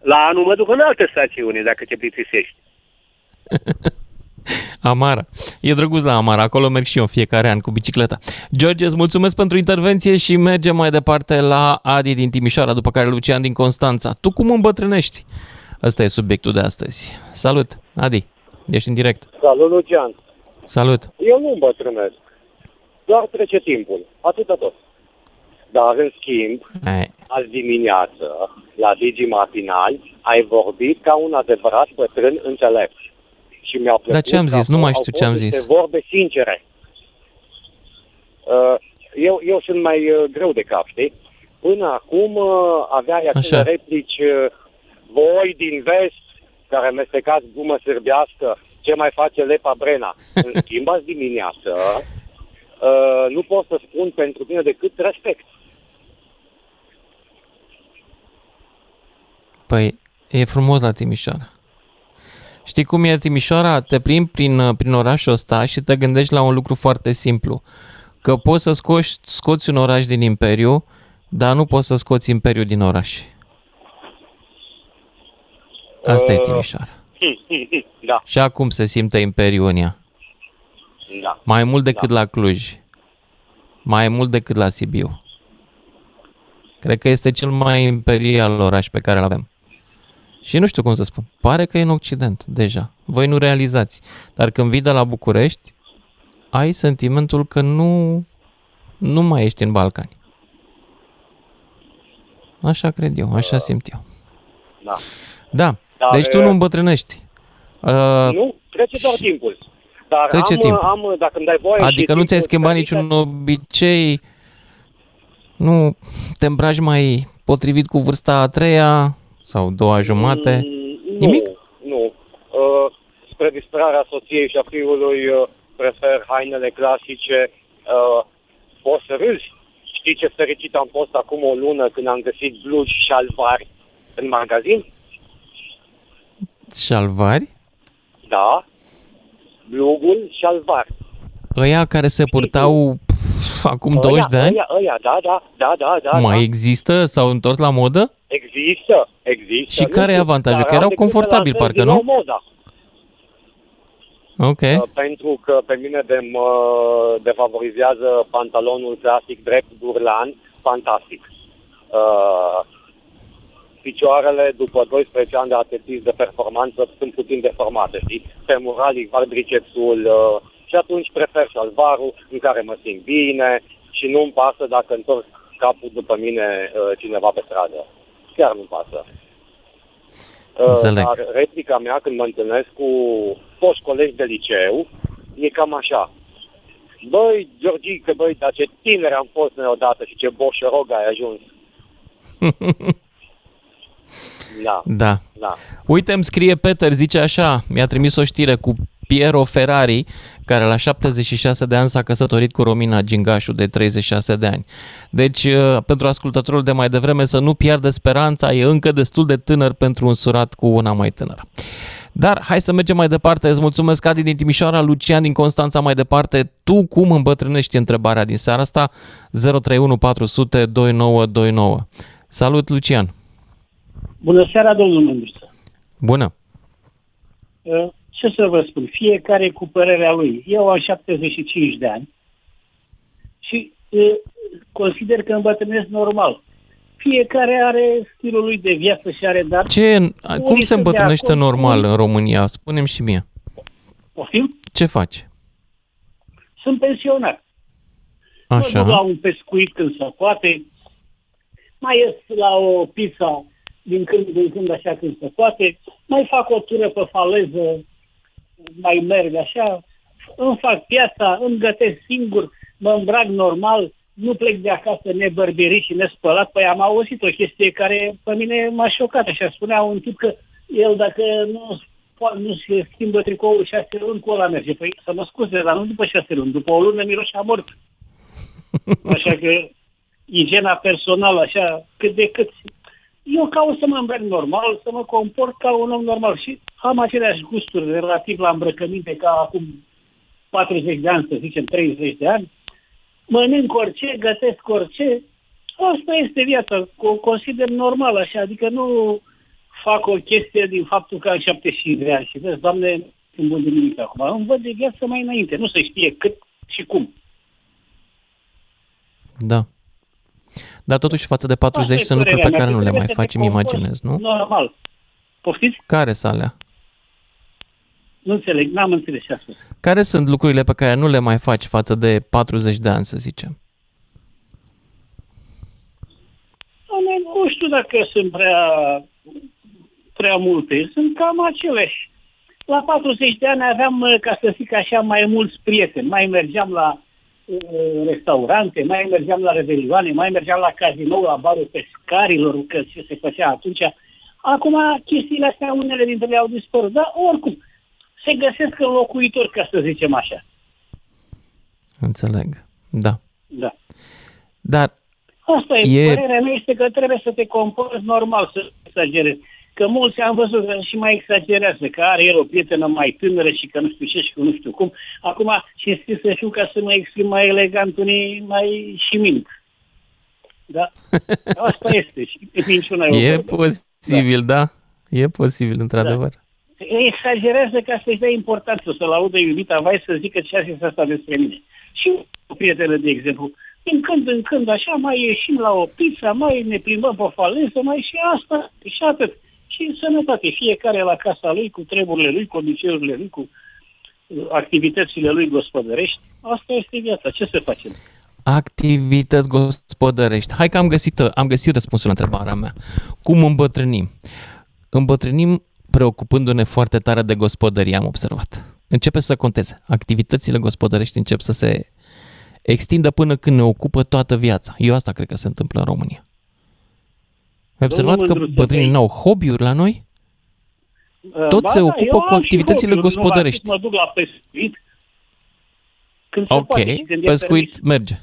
La anul mă duc în altă stațiune dacă te plictisești. [laughs] [laughs] Amara. E drăguț la Amara, acolo merg și eu în fiecare an cu bicicleta. George, îți mulțumesc pentru intervenție și mergem mai departe la Adi din Timișoara, după care Lucian din Constanța. Tu cum îmbătrânești? Ăsta e subiectul de astăzi. Salut, Adi, ești în direct. Salut, Lucian. Salut. Eu nu îmbătrânesc. Doar trece timpul. Atâta tot. Dar, în schimb, Hai. azi dimineață, la Digi Matinal, ai vorbit ca un adevărat bătrân înțelept. Și mi-au plăcut Dar ce am că zis? au- Nu mai au știu fost ce am niște zis. vorbe sincere. Uh, Eu, eu sunt mai uh, greu de cap, știi? Până acum uh, aveai acele Așa. replici uh, voi din vest care mestecați gumă sârbească, ce mai face Lepa Brena. [laughs] În schimb, azi dimineață, uh, nu pot să spun pentru tine decât respect. Păi, e frumos la Timișoara. Știi cum e Timișoara? Te plimbi prin, uh, prin orașul ăsta și te gândești la un lucru foarte simplu. Că poți să scoți, scoți un oraș din imperiu, dar nu poți să scoți imperiul din oraș. Asta e Uh, Timișoara. Da. Și acum se simte imperiul în ea. Da. Mai mult decât la Cluj. Mai mult decât la Sibiu. Cred că este cel mai imperial oraș pe care îl avem. Și nu știu cum să spun. Pare că e în Occident, deja. Voi nu realizați. Dar când vii de la București, ai sentimentul că nu, nu mai ești în Balcani. Așa cred eu, așa simt eu. Da. Da, Dar, deci tu e- nu îmbătrânești. Uh, Nu, trece doar timpul. Dar Trece am, timp. am, dacă îmi dai voie și Adică nu ți-ai timpul schimbat permite, niciun obicei, nu te îmbraci mai potrivit cu vârsta a treia sau doua jumate? Nu, Nimic? Nu. Uh, spre disperarea soției și a fiului uh, prefer hainele clasice. Uh, poți să râzi. Știi ce fericit am fost acum o lună când am găsit blugi și alvari în magazin? Șalvari? Da. Blugul și alvar. Ăia care se purtau pf, acum 20 de Ăia, ani? Ăia, ăia, da, da, da, da, da. Mai da. există? S-au întors la modă? Există, există. Și Nu care e știu, avantajul? dar Că erau am decât să confortabili, lansez parcă, din nou nu? Moda. Ok. Uh, pentru că pe mine de mă defavorizează pantalonul clasic drept burlan, fantastic. Uh, picioarele, după 12 ani de atletism de performanță, sunt puțin deformate, știi? Femuralii, quadricepsul uh, și atunci prefer șalvarul în care mă simt bine și nu-mi pasă dacă întorc capul după mine uh, cineva pe stradă. Chiar nu-mi pasă. Uh, Înțeleg. Dar replica mea când mă întâlnesc cu foști colegi de liceu e cam așa. Băi, Georgică, băi, dar ce tineri am fost noi odată și ce boșorog ai ajuns. [laughs] Da, Da. da. Uite, îmi scrie Peter, zice așa, mi-a trimis o știre cu Piero Ferrari, care la 76 de ani s-a căsătorit cu Romina Gingașu de 36 de ani. Deci, uh, pentru ascultătorul de mai devreme, să nu piardă speranța, e încă destul de tânăr pentru un surat cu una mai tânără. Dar hai să mergem mai departe. Îți mulțumesc, Adi din Timișoara, Lucian din Constanța mai departe. Tu cum îmbătrânești întrebarea din seara asta? 031 400 2929. Salut, Lucian! Bună seara, domnul Mândruță. Bună! Uh, Ce să vă spun? Fiecare cu părerea lui. Eu am 75 de ani și uh, consider că îmbătrânesc normal. Fiecare are stilul lui de viață și are dar... Ce, cum Unii se sunt de îmbătrânește acord, normal unii- în România? Spune-mi și mie. Poftim? Ce faci? Sunt pensionar. Mă duc la Așa. un pescuit când se poate, mai ies la o pizza din când în când așa când se poate, mai fac o tură pe faleză, mai merg așa, îmi fac piața, îmi gătesc singur, mă îmbrac normal, nu plec de acasă nebărberit și nespălat. Păi am auzit o chestie care pe mine m-a șocat. Așa spunea un tip că el dacă nu, po- nu se schimbă tricoul șase luni, cu ăla merge. Păi să mă scuze, dar nu după șase luni, după o lună miroșea mort. [laughs] Așa că igiena personală, așa, cât de cât. Eu caut să mă îmbrac normal, să mă comport ca un om normal și am aceleași gusturi relativ la îmbrăcăminte ca acum 40 de ani, să zicem 30 de ani. Mănânc orice, gătesc orice. Asta este viața, o consider normal așa, adică nu fac o chestie din faptul că am 75 de ani și vezi, doamne, sunt bun de nimic acum. Îmi văd de viață mai înainte, nu se știe cât și cum. Da. Dar totuși față de 40 Asta e sunt lucruri pe părerea care mea, nu le că mai trebuie să facem, te comporți imaginez, nu? Normal. Poftiți? Care sunt alea? Nu înțeleg, n-am înțeles ce a spus. Care sunt lucrurile pe care nu le mai faci față de 40 de ani, să zicem? Doamne, Nu știu dacă sunt prea, prea multe. Sunt cam aceleași. La 40 de ani aveam, uh, ca să zic așa, mai mulți prieteni. Mai mergeam la uh, restaurante, mai mergeam la revelioane, mai mergeam la cazinou, la barul pescarilor, că ce se făcea atunci. Acum chestiile astea, unele dintre ele au dispărut, dar oricum, se găsesc înlocuitori, ca să zicem așa. Înțeleg. Da. Da. Dar Asta e, E- e... părerea mea este că trebuie să te comporți normal, să exagerezi. Că mulți am văzut că și mai exagerează, că are el o prietenă mai tânără și că nu știu ce și că nu știu cum. Acum, cinstit să fiu ca să mă exprim mai elegant, unii mai și mint. Da? [laughs] Asta este. Și minciuna e o e vorbă. posibil, da. E posibil, într-adevăr. exagerează ca să-i dea importanță, să-l audă iubita vai să zică ce a zis asta despre mine. Și o prietenă, de exemplu, din când în când așa mai ieșim la o pizza, mai ne plimbăm pe faleză, mai și asta, și atât. Și în sănătate, fiecare la casa lui, cu treburile lui, cu obiceiurile lui, cu uh, activitățile lui gospodărești. Asta este viața. Ce să facem? Activități gospodărești. Hai că am găsit, am găsit răspunsul la întrebarea mea. Cum îmbătrânim? Îmbătrânim preocupându-ne foarte tare de gospodărie, am observat. Începe să conteze. Activitățile gospodărești încep să se extindă până când ne ocupă toată viața. Eu asta cred că se întâmplă în România. Ai observat că bătrânii n-au hobby-uri la noi? Uh, Tot ba se da, ocupă eu cu am și activitățile hobby-uri, gospodărești. Nu, mă duc la pescuit. Când se Ok, poate și când e pescuit permis. merge.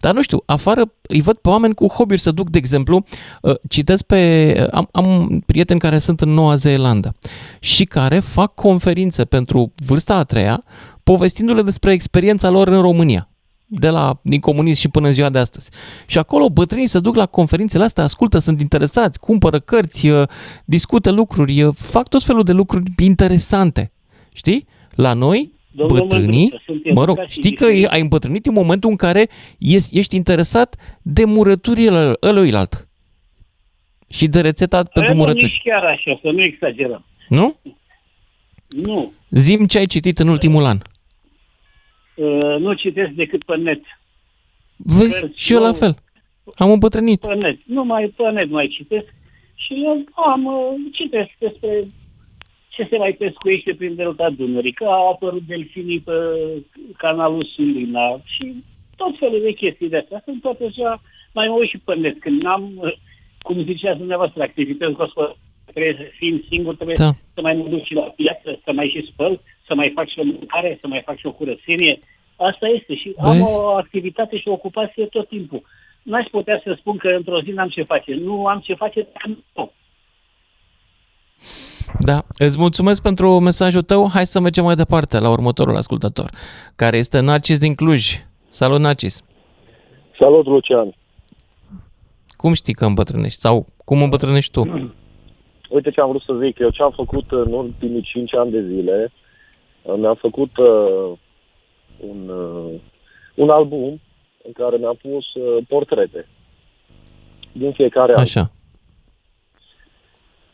Dar nu știu, afară îi văd pe oameni cu hobby-uri să duc, de exemplu, uh, citesc pe... uh, Am, am prieteni care sunt în Noua Zeelandă și care fac conferințe pentru vârsta a treia, povestindu-le despre experiența lor în România de la, din comunism și până în ziua de astăzi. Și acolo bătrânii se duc la conferințele astea, ascultă, sunt interesați, cumpără cărți, uh, discută lucruri, uh, fac tot felul de lucruri interesante. Știi? La noi, Domnul bătrânii, Mândruță, sunt mă rog, educați și știi că diferiți. ai îmbătrânit în momentul în care ești, ești interesat de murăturile ăluilalt și de rețeta pentru nu, murături. nici chiar așa, să nu exagerăm. Nu? Nu. Zim ce ai citit în ultimul an. Uh, nu citesc decât pe net. Vezi? Cărți, Și eu la nu. fel. Am îmbătrânit. Pe net. Nu mai pe net mai citesc. Și eu am, uh, citesc despre ce se mai pescuiește prin delta Dunării, că au apărut delfinii pe canalul Sulina și tot felul de chestii de astea. Sunt toate așa, mai mă uit și pe net. Când n-am, uh, cum ziceați dumneavoastră, activități gospodărești, trebuie, fiind singur, trebuie Da. să mai mă duc și la piață, să mai și spăl, să mai fac și o mâncare, să mai fac și o curățenie. Asta este și am Vezi? o activitate și o ocupație tot timpul. N-aș putea să spun că într-o zi n-am ce face. Nu am ce face, am tot. Da, îți mulțumesc pentru mesajul tău. Hai să mergem mai departe la următorul ascultător, care este Narcis din Cluj. Salut, Narcis! Salut, Lucian! Cum știi că îmbătrânești? Sau cum îmbătrânești tu? Uite ce am vrut să zic. Eu ce am făcut în ultimii 5 ani de zile, mi-am făcut uh, un, uh, un album în care mi-am pus uh, portrete din fiecare an. Așa.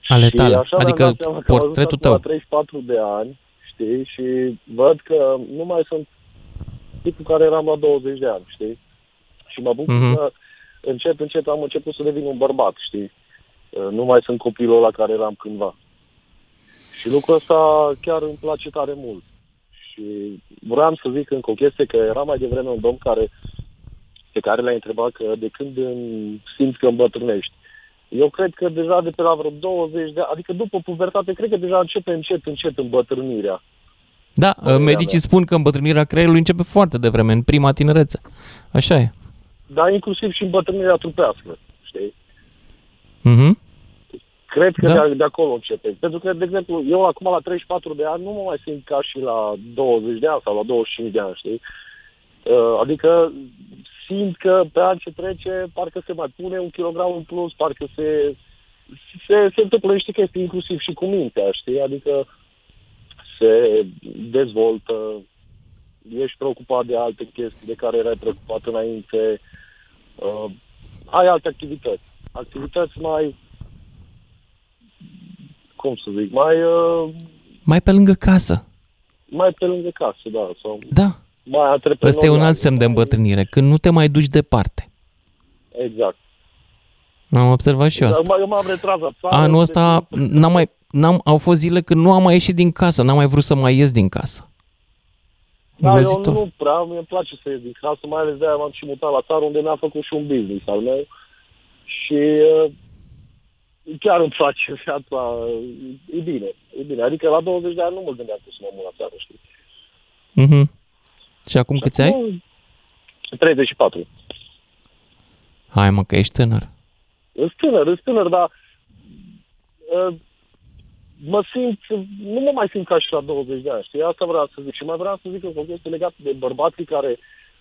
Ale Și tale, așa mi-am adică dat seama că am ajuns portretul acum tău. La 34 de ani, știi, și văd că nu mai sunt tipul care eram la 20 de ani, știi? Și mă bucur Mhm. că încet, încet am început să devin un bărbat, știi? Uh, Nu mai sunt copilul ăla care eram cândva. Și lucrul ăsta chiar îmi place tare mult. Și vreau să zic încă o chestie, că era mai devreme un domn care, pe care l-a întrebat că de când îmi simți că îmbătrânești. Eu cred că deja de pe la vreo 20 de ani, adică după pubertate, cred că deja începe încet, încet îmbătrânirea. Da, Părerea medicii mea. spun că îmbătrânirea creierului începe foarte devreme, în prima tinerețe. Așa e. Dar inclusiv și îmbătrânirea trupească, știi? Mhm. Cred că Da. de, de acolo începe. Pentru că, de exemplu, eu acum la 34 de ani nu mă mai simt ca și la 20 de ani sau la 25 de ani, știi? Uh, Adică simt că pe an ce trece, parcă se mai pune un kilogram în plus, parcă se, se, se întâmplă niște chestii inclusiv și cu mintea, știi? Adică se dezvoltă, ești preocupat de alte chestii de care erai preocupat înainte, uh, ai alte activități. Activități mai, cum să zic, mai, uh, Mai pe lângă casă. mai pe lângă casă, da, sau Da. mai antreprenorial. Ăsta e un alt semn de îmbătrânire, când nu te mai duci departe. Exact. Am observat și eu asta. Dar eu m-am retras la țară. Anul deci ăsta n-am mai, n-am, au fost zile când nu am mai ieșit din casă, n-am mai vrut să mai ies din casă. Da, eu Îngrozitor. nu prea, mi-e place să ies din casă, mai ales de-aia m-am și mutat la țară unde mi-am făcut și un business al meu și uh, chiar îmi place viața, e bine, e bine. Adică la 20 de ani nu mă gândeam că să mă mut la țară, știi? Mhm. Și acum câți ai? Acum, 34. Hai mă, că ești tânăr. Sunt tânăr, sunt tânăr, dar uh, mă simt, nu mă mai simt ca și la 20 de ani, știi? Asta vreau să zic. Și mai vreau să zic că o chestie legată de bărbații care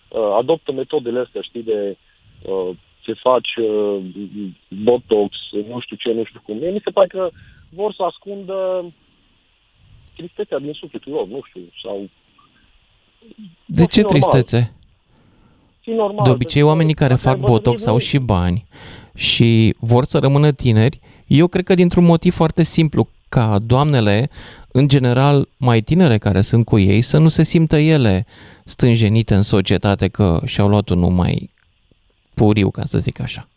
uh, adoptă metodele astea, știi, de uh, ce faci, uh, botox, nu știu ce, nu știu cum. Mie mi se pare că vor să ascundă tristețea din sufletul lor, nu știu, sau... De Nu, ce fi normal. tristețe? Fi normal. De obicei, oamenii care Dacă ai fac îmbătrânit, botox nu- au și bani și vor să rămână tineri, eu cred că dintr-un motiv foarte simplu, ca doamnele, în general mai tinere care sunt cu ei, să nu se simtă ele stânjenite în societate că și-au luat unul mai puriu, ca să zic așa.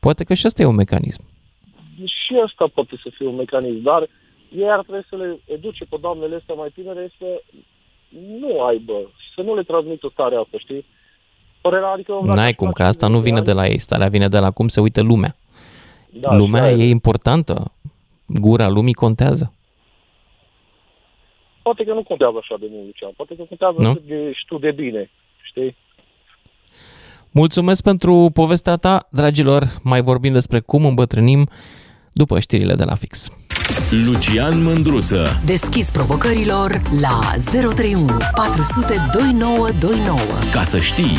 Poate că și ăsta e un mecanism. și asta poate să fie un mecanism, dar ei ar trebui să le educe pe doamnele astea mai tinere să nu aibă, să nu le transmită starea asta, știi? Părerea, adică, dacă N-ai aș cum, face că asta nu 50 vine de la ei, starea vine de la cum se uită lumea. Da, lumea așa e importantă, gura lumii contează. Poate că nu contează așa de mult, Lucian. Poate că contează Nu? cât de, ești tu de bine, știi? Mulțumesc pentru povestea ta, dragilor. Mai vorbim despre cum îmbătrânim după știrile de la fix. Lucian Mândruță. Deschis provocărilor la 031 400 2929. Ca să știi.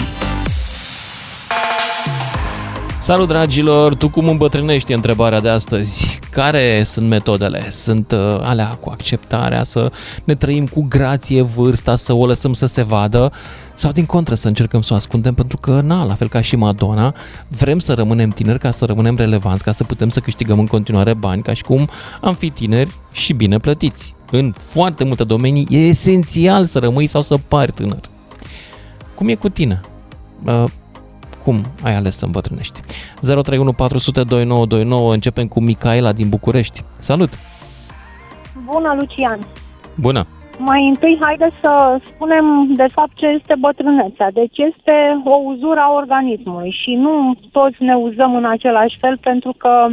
Salut, dragilor! Tu cum îmbătrânești e întrebarea de astăzi. Care sunt metodele? Sunt uh, alea cu acceptarea, să ne trăim cu grație vârsta, să o lăsăm să se vadă sau din contră să încercăm să o ascundem pentru că, na, la fel ca și Madonna, vrem să rămânem tineri ca să rămânem relevanți, ca să putem să câștigăm în continuare bani, ca și cum am fi tineri și bine plătiți. În foarte multe domenii e esențial să rămâi sau să pari tânăr. Cum e cu tine? Uh, cum ai ales să îmbătrânești? 031 400 2929, începem cu Micaela din București. Salut! Bună, Lucian! Bună! Mai întâi, haide să spunem de fapt ce este bătrânețea. Deci este o uzură a organismului și nu toți ne uzăm în același fel pentru că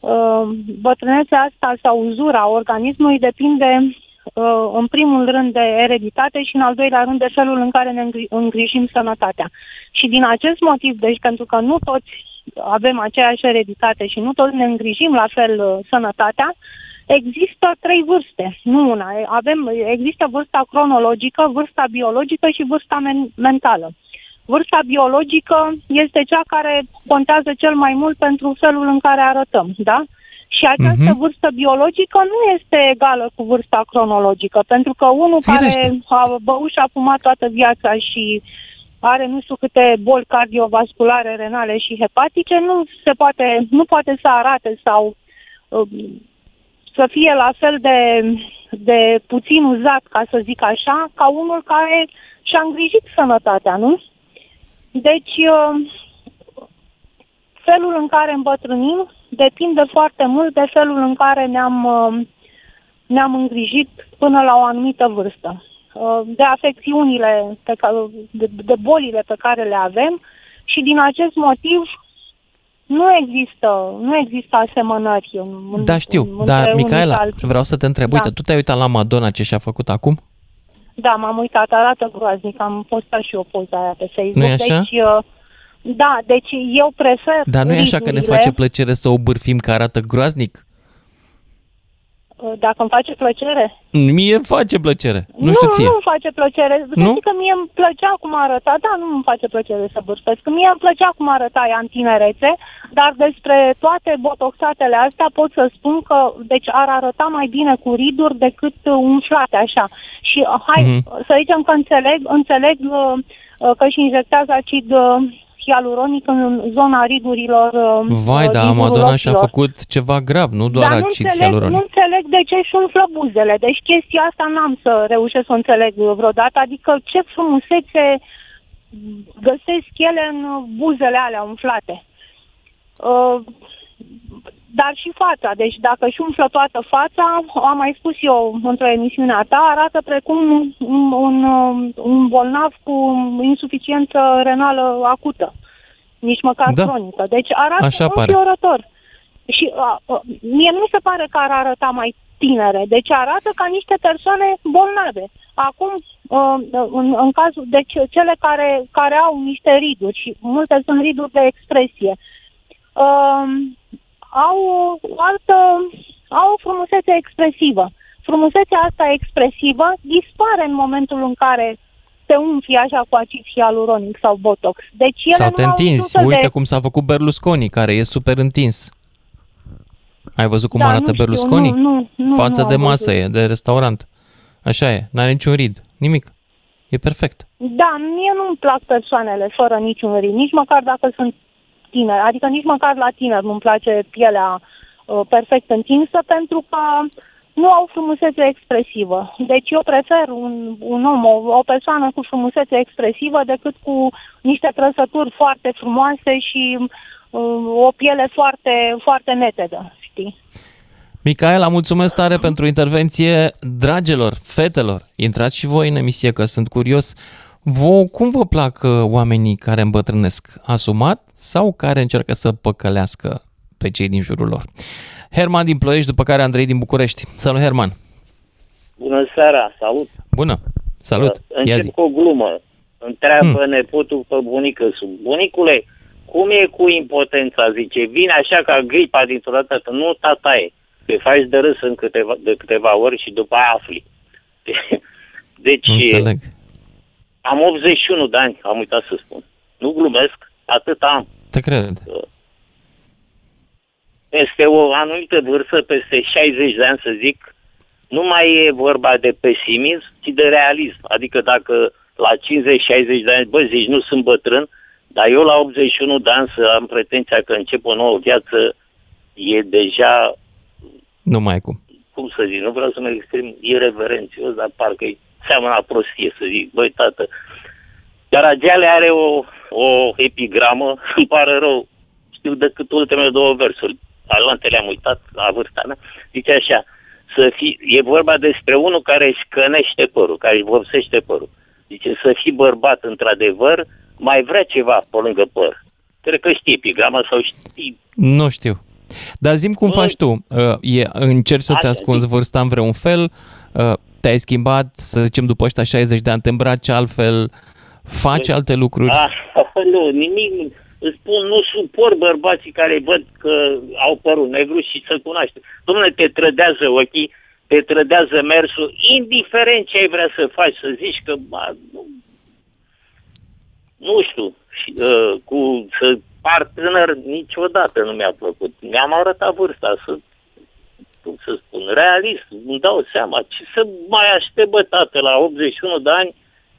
uh, bătrânețea asta sau uzura organismului depinde uh, în primul rând de ereditate și în al doilea rând de felul în care ne îngri- îngrijim sănătatea. Și din acest motiv, deci pentru că nu toți avem aceeași ereditate și nu toți ne îngrijim la fel uh, sănătatea, Există trei vârste, nu una. Avem, există vârsta cronologică, vârsta biologică și vârsta men- mentală. Vârsta biologică este cea care contează cel mai mult pentru felul în care arătăm, da? Și această Mhm. vârstă biologică nu este egală cu vârsta cronologică, pentru că unul Firește. care a băut și a fumat toată viața și are nu știu câte boli cardiovasculare, renale și hepatice, nu se poate, nu poate să arate sau uh, să fie la fel de, de puțin uzat, ca să zic așa, ca unul care și-a îngrijit sănătatea, nu? Deci, uh, felul în care îmbătrânim depinde foarte mult de felul în care ne-am, uh, ne-am îngrijit până la o anumită vârstă. Uh, De afecțiunile, pe care, de, de bolile pe care le avem și din acest motiv nu există, nu există asemănări. În, în- Da, știu, între dar unii și Micaela, alții. vreau să te întreb, Da. uite, tu te-ai uitat la Madonna ce și-a făcut acum? Da, m-am uitat, arată groaznic, am postat și o poză aia pe Facebook. Nu-i așa? Deci, uh, da, deci eu prefer Dar nu e așa că ne ridurile, face plăcere să o bârfim că arată groaznic? Uh, Dacă îmi face plăcere? Mie îmi face plăcere, nu știu ție. nu îmi face plăcere. Să Nu? știi că mie îmi plăcea cum arăta, da, nu îmi face plăcere să bârfesc. Mie îmi plăcea cum arăta ea în tinerețe, dar despre toate botoxatele astea pot să spun că deci ar arăta mai bine cu riduri decât uh, umflate așa. Și uh, hai Mhm. să zicem că înțeleg, înțeleg uh, uh, că și injectează acid uh, hialuronic în zona ridurilor uh, Vai, uh, da, din Madonna jurul și-a ochilor. făcut ceva grav, nu doar Dar nu acid înțeleg, nu hialuronic. înțeleg de ce își umflă buzele. Deci chestia asta n-am să reușesc să o înțeleg vreodată. Adică ce frumusețe găsesc ele în buzele alea umflate. Uh, dar și fața. Deci dacă își umflă toată fața, am mai spus eu într-o emisiune a ta, arată precum un, un, un bolnav cu insuficiență renală acută. Nici măcar Da. cronică. Deci arată Așa pare. înfiorător. Și a, a, mie nu mi se pare că ar arăta mai tinere. Deci arată ca niște persoane bolnave. Acum, a, în, în cazul, deci cele care, care au niște riduri și multe sunt riduri de expresie, um, au o altă, au o frumusețe expresivă. Frumusețea asta expresivă dispare în momentul în care te umfli așa cu acid hialuronic sau botox. Deci ele Sau nu te au întinzi, niciun fel uite de... cum s-a făcut Berlusconi, care e super întins. Ai văzut cum Da, arată nu știu, Berlusconi? nu, nu, nu, Față nu de am masă văzut. e, de restaurant. Așa e, n-are niciun rid, nimic. E perfect. Da, mie nu-mi plac persoanele fără niciun rid, nici măcar dacă sunt tineri. Adică nici măcar la tineri nu-mi place pielea uh, perfect întinsă pentru că nu au frumusețe expresivă. Deci eu prefer un, un om, o, o persoană cu frumusețe expresivă decât cu niște trăsături foarte frumoase și uh, o piele foarte, foarte netedă, știi? Micaela, mulțumesc tare pentru intervenție. Dragilor, fetelor, intrați și voi în emisie, că sunt curios. Vă, cum vă plac uh, oamenii care îmbătrânesc? Asumat sau care încearcă să păcălească pe cei din jurul lor? Herman din Ploiești, după care Andrei din București. Salut, Herman! Bună seara, salut! Bună! Salut! Ia Încep zi. cu o glumă. Întreabă hmm. nepotul pe bunică sub. Bunicule, cum e cu impotența? Zice, vine așa ca gripa dintr-o dată. Nu, tata e. Te faci de râs în câteva, de câteva ori și după aia afli. [laughs] Deci, Înțeleg. Am 81 de ani, am uitat să spun. Nu glumesc, atât am. Te cred. Peste o anumită vârstă, peste 60 de ani să zic, nu mai e vorba de pesimism, ci de realism. Adică dacă la 50-60 de ani, bă, zici, nu sunt bătrân, dar eu la 81 de ani să am pretenția că încep o nouă viață, e deja, Nu mai ai cum. cum să zic, nu vreau să mă exprim irreverențios, dar parcă e seamănă la prostie să zic, băi, tată. Caragiale are o, o epigramă, [laughs] îmi pare rău, știu decât ultimele două versuri, alante le-am uitat la vârsta mea, zice așa, să fii, e vorba despre unul care își cănește părul, care își vopsește părul. Zice, să fii bărbat într-adevăr, mai vrea ceva pe lângă păr. Cred că știi epigrama sau știi. Nu știu. Dar zim cum faci tu. Uh, E, încerci să-ți Asta ascunzi vârsta în vreun fel, uh, te-ai schimbat, să zicem, după ăștia 60 de ani, te îmbraci altfel, faci alte lucruri. Ah, nu, nimic. Îți spun, nu suport bărbații care văd că au părul negru și să cunoaște. Domnule, te trădează ochii, te trădează mersul, indiferent ce ai vrea să faci, să zici că, ba, nu, nu știu, și, uh, cu să par tânăr niciodată nu mi-a plăcut. Mi-am arătat vârsta, să, cum să spun, realist, îmi dau seama, ce să mai aștept, bă, tată, la 81 de ani,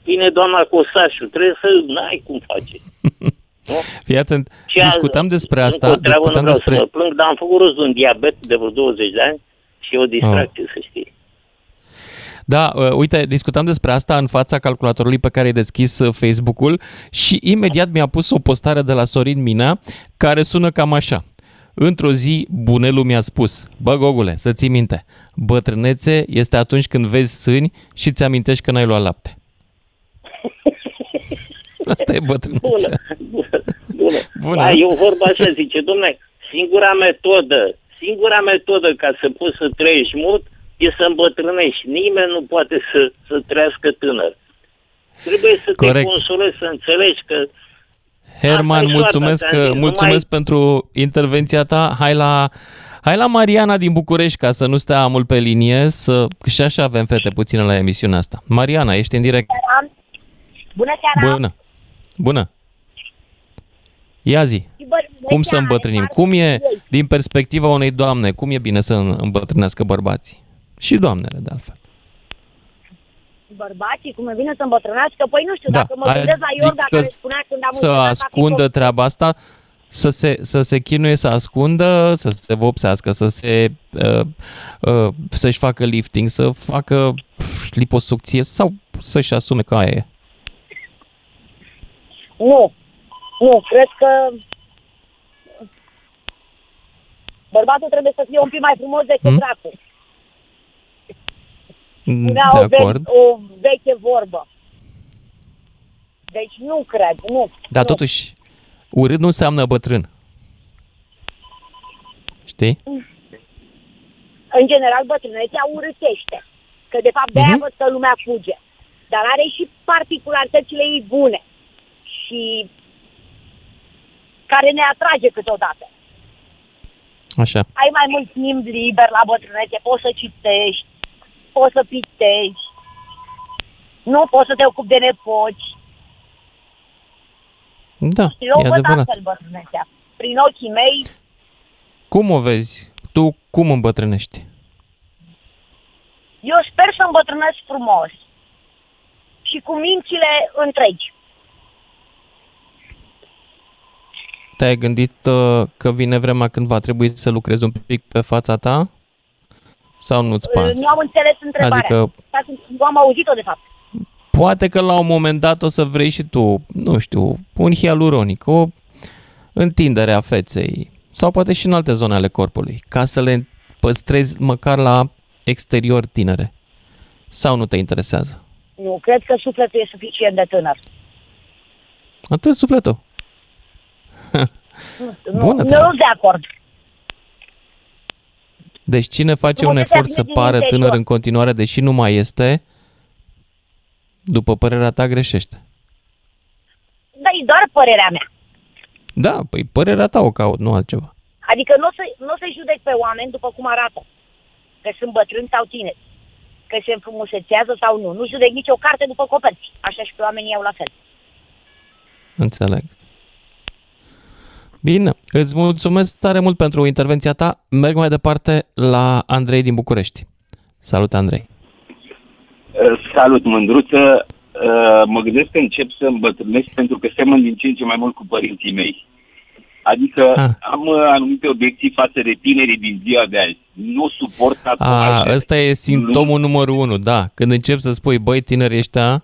vine doamna Cosașu, trebuie să, n-ai cum face. [laughs] Fii atent, Și discutam azi, despre încă asta, o treabă, discutam nu vreau despre... să mă plâng, dar am făcut rost de un diabet de vreo 20 de ani și e o distracție, Oh. să știi. Da, uh, uite, discutam despre asta în fața calculatorului pe care ai deschis uh, Facebook-ul și imediat mi-a pus o postare de la Sorin Mina care sună cam așa. Într-o zi, bunelul mi-a spus, bă, Gogule, să ții minte, bătrânețe este atunci când vezi sâni și ți amintești că n-ai luat lapte. [laughs] Asta e bătrânețea. Bună, bună. Bună. Da, eu vorba așa, zice, domnule, singura metodă, singura metodă ca să poți să trăiești mult e să îmbătrânești. Nimeni nu poate să, să trăiască tânăr. Trebuie să te Corect. consolezi, să înțelegi că Herman, Asta e mulțumesc, soarta, ți-am zis, mulțumesc pentru intervenția ta. Hai la, hai la Mariana din București ca să nu stea mult pe linie, să, că și așa avem fete puține la emisiunea asta. Mariana, ești în direct. Bună seara! Bună. Bună. Ia zi. Bă- Cum să îmbătrânim? Cum e, din perspectiva unei doamne, cum e bine să îmbătrânească bărbații? Și doamnele, de altfel. Bărbații, cum e bine să îmbătrânească? Păi nu știu, Da, dacă mă gândesc la Iorga adică care spunea când am Să învățat a fi ascundă treaba asta, să se, să se chinuie să ascundă, să se vopsească, să se, uh, uh, să-și facă lifting, să facă pf, liposucție sau să-și asume că aia e. Nu, nu, cred că bărbatul trebuie să fie un pic mai frumos decât Hmm? dracu. Mm, Spunea De o, ve- acord. o veche vorbă. Deci nu cred, nu. Dar nu. totuși, urât nu înseamnă bătrân. Știi? În general, bătrânețea urâtește. Că de fapt de-aia Mhm. văd că lumea fuge. Dar are și particularitățile ei bune. Și care ne atrage câteodată. Așa. ai mai mult timp liber la bătrânețe, poți să citești, poți să pitești, nu poți să te ocupi de nepoți. Da, Și eu e văd adevărat. astfel bătrânețea. Prin ochii mei, Cum o vezi? Tu tu cum îmbătrânești? Eu sper să îmbătrânesc frumos și cu mințile întregi. Te-ai gândit uh, că vine vremea când va trebui să lucrezi un pic pe fața ta? Sau nu-ți pasă? Nu am înțeles întrebarea. Adică- Adică... Nu am auzit-o, de fapt. Poate că la un moment dat o să vrei și tu, nu știu, un hialuronic, o întindere a feței sau poate și în alte zone ale corpului, ca să le păstrezi măcar la exterior tinere. Sau nu te interesează? Nu, cred că sufletul e suficient de tânăr. Atât sufletul. Nu, [laughs] Bună nu, treabă. nu de acord. Deci cine face Nu un mă efort gândeam să din pară interior. tânăr în continuare, deși nu mai este, după părerea ta greșește. Dar e doar părerea mea. Da, păi părerea ta o caut, nu altceva. Adică nu o să, nu o să judec pe oameni după cum arată. Că sunt bătrâni sau tineri. Că se înfrumusețează sau nu. Nu judec nicio carte după coperți. Așa și pe oamenii iau la fel. Înțeleg. Bine, îți mulțumesc tare mult pentru intervenția ta. Merg mai departe la Andrei din București. Salut, Andrei. Uh, Salut, mândruță. Uh, Mă gândesc că încep să îmbătrânesc pentru că semăn din ce în ce mai mult cu părinții mei. Adică Ah. am uh, anumite obiecții față de tinerii din ziua de azi. Nu suport A, tatuaje. ăsta e simptomul numărul unu, da. Când începi să spui, băi, tineri ăștia,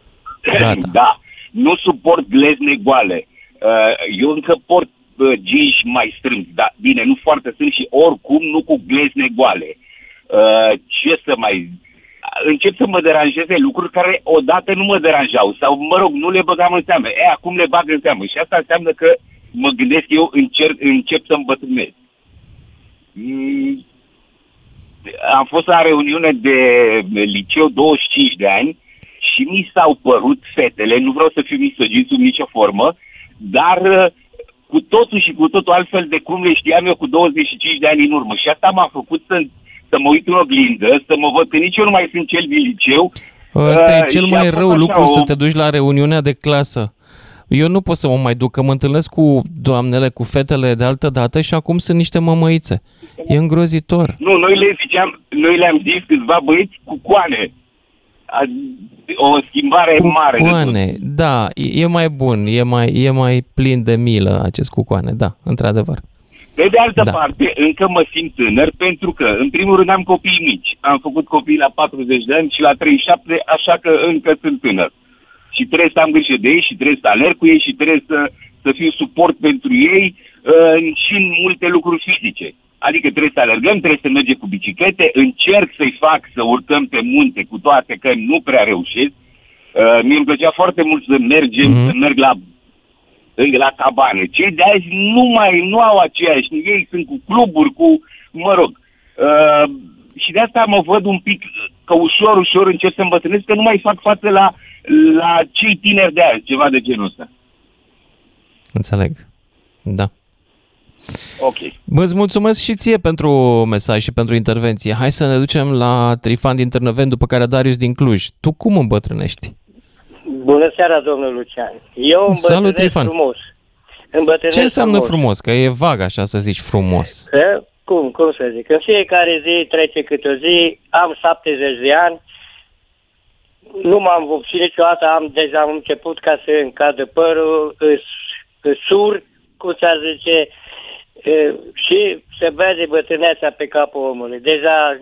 [laughs] gata. da. Nu suport glezne goale. Uh, Eu încă port uh, jeans mai strâns, da, bine, nu foarte strâns și oricum nu cu glezne goale. Uh, Ce să mai... Încep să mă deranjeze lucruri care odată nu mă deranjau sau, mă rog, nu le băgam în seamă. E, acum le bag în seamă și asta înseamnă că mă gândesc eu încerc, încep să îmbătrânesc. Mm, Am fost la reuniune de liceu 25 de ani și mi s-au părut fetele, nu vreau să fiu misogin sub nicio formă, dar uh, cu totul și cu totul altfel de cum le știam eu cu 25 de ani în urmă. Și asta m-a făcut să, să mă uit în oglindă, să mă văd că nici eu nu mai sunt cel din liceu. Ăsta e Uh, cel și mai a fost rău așa lucru o- să te duci la reuniunea de clasă. Eu nu pot să mă mai duc, că mă întâlnesc cu doamnele, cu fetele de altă dată și acum sunt niște mămăițe. E îngrozitor. Nu, noi le ziceam, noi le-am zis câțiva băieți cu coane. A, o schimbare mare. de tot. Cucoane, da, e e mai bun, e mai, e mai plin de milă acest cucoane, da, într-adevăr. Pe de altă Da. parte, încă mă simt tânăr pentru că, în primul rând, am copii mici. Am făcut copii la 40 de ani și la 37, așa că încă sunt tânăr. Și trebuie să am grijă de ei și trebuie să alerg cu ei și trebuie să, să fiu suport pentru ei uh, și în multe lucruri fizice. Adică trebuie să alergăm, trebuie să mergem cu biciclete, încerc să-i fac să urcăm pe munte, cu toate că nu prea reușesc. Uh, mie îmi plăcea foarte mult să mergem, mm-hmm. să merg la la cabane. Cei de azi nu mai nu au aceeași, ei sunt cu cluburi, cu, mă rog. Uh, și de asta mă văd un pic că ușor, ușor încep să îmbătrânesc, că nu mai fac față la, la cei tineri de azi, ceva de genul ăsta. Înțeleg. Da. Ok. Bă, îți mulțumesc și ție pentru mesaj și pentru intervenție. Hai să ne ducem la Trifan din Târnăveni, după care Darius din Cluj. Tu cum îmbătrânești? Bună seara, domnul Lucian. Eu Salut, îmbătrânesc Trifan. frumos. Îmbătrânesc Ce înseamnă frumos? frumos? Că e vag așa să zici frumos. Că, cum, cum să zic? În fiecare zi trece câte o zi, am 70 de ani, nu m-am vopsit niciodată, am deja am început ca să îmi cadă părul, îs, îs sur, cum s-ar zice, e, și se vede bătrânețea pe capul omului. Deja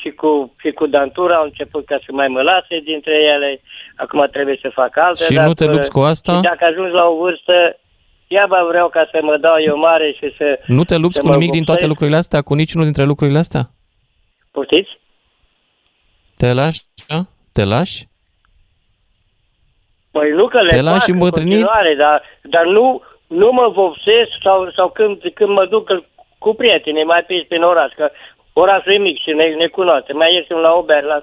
și cu, și cu dantura au început ca să mai mă lase dintre ele, acum trebuie să fac alte. Și dar, nu te lupți cu asta? Și dacă ajungi la o vârstă, iaba vreau ca să mă dau eu mare și să... Nu te lupți să cu mă nimic din toate vopsesc. lucrurile astea? Cu niciunul dintre lucrurile astea? Poftiți? Te lași? a? Te lași? Păi nu că le Te lași fac în îmbătrânit? continuare, dar, dar nu, nu mă vopsesc sau, sau când, când mă duc cu prietenii mai pe prin oraș, că orașul e mic și ne, ne cunoaște. Mai ieșim la o bere la,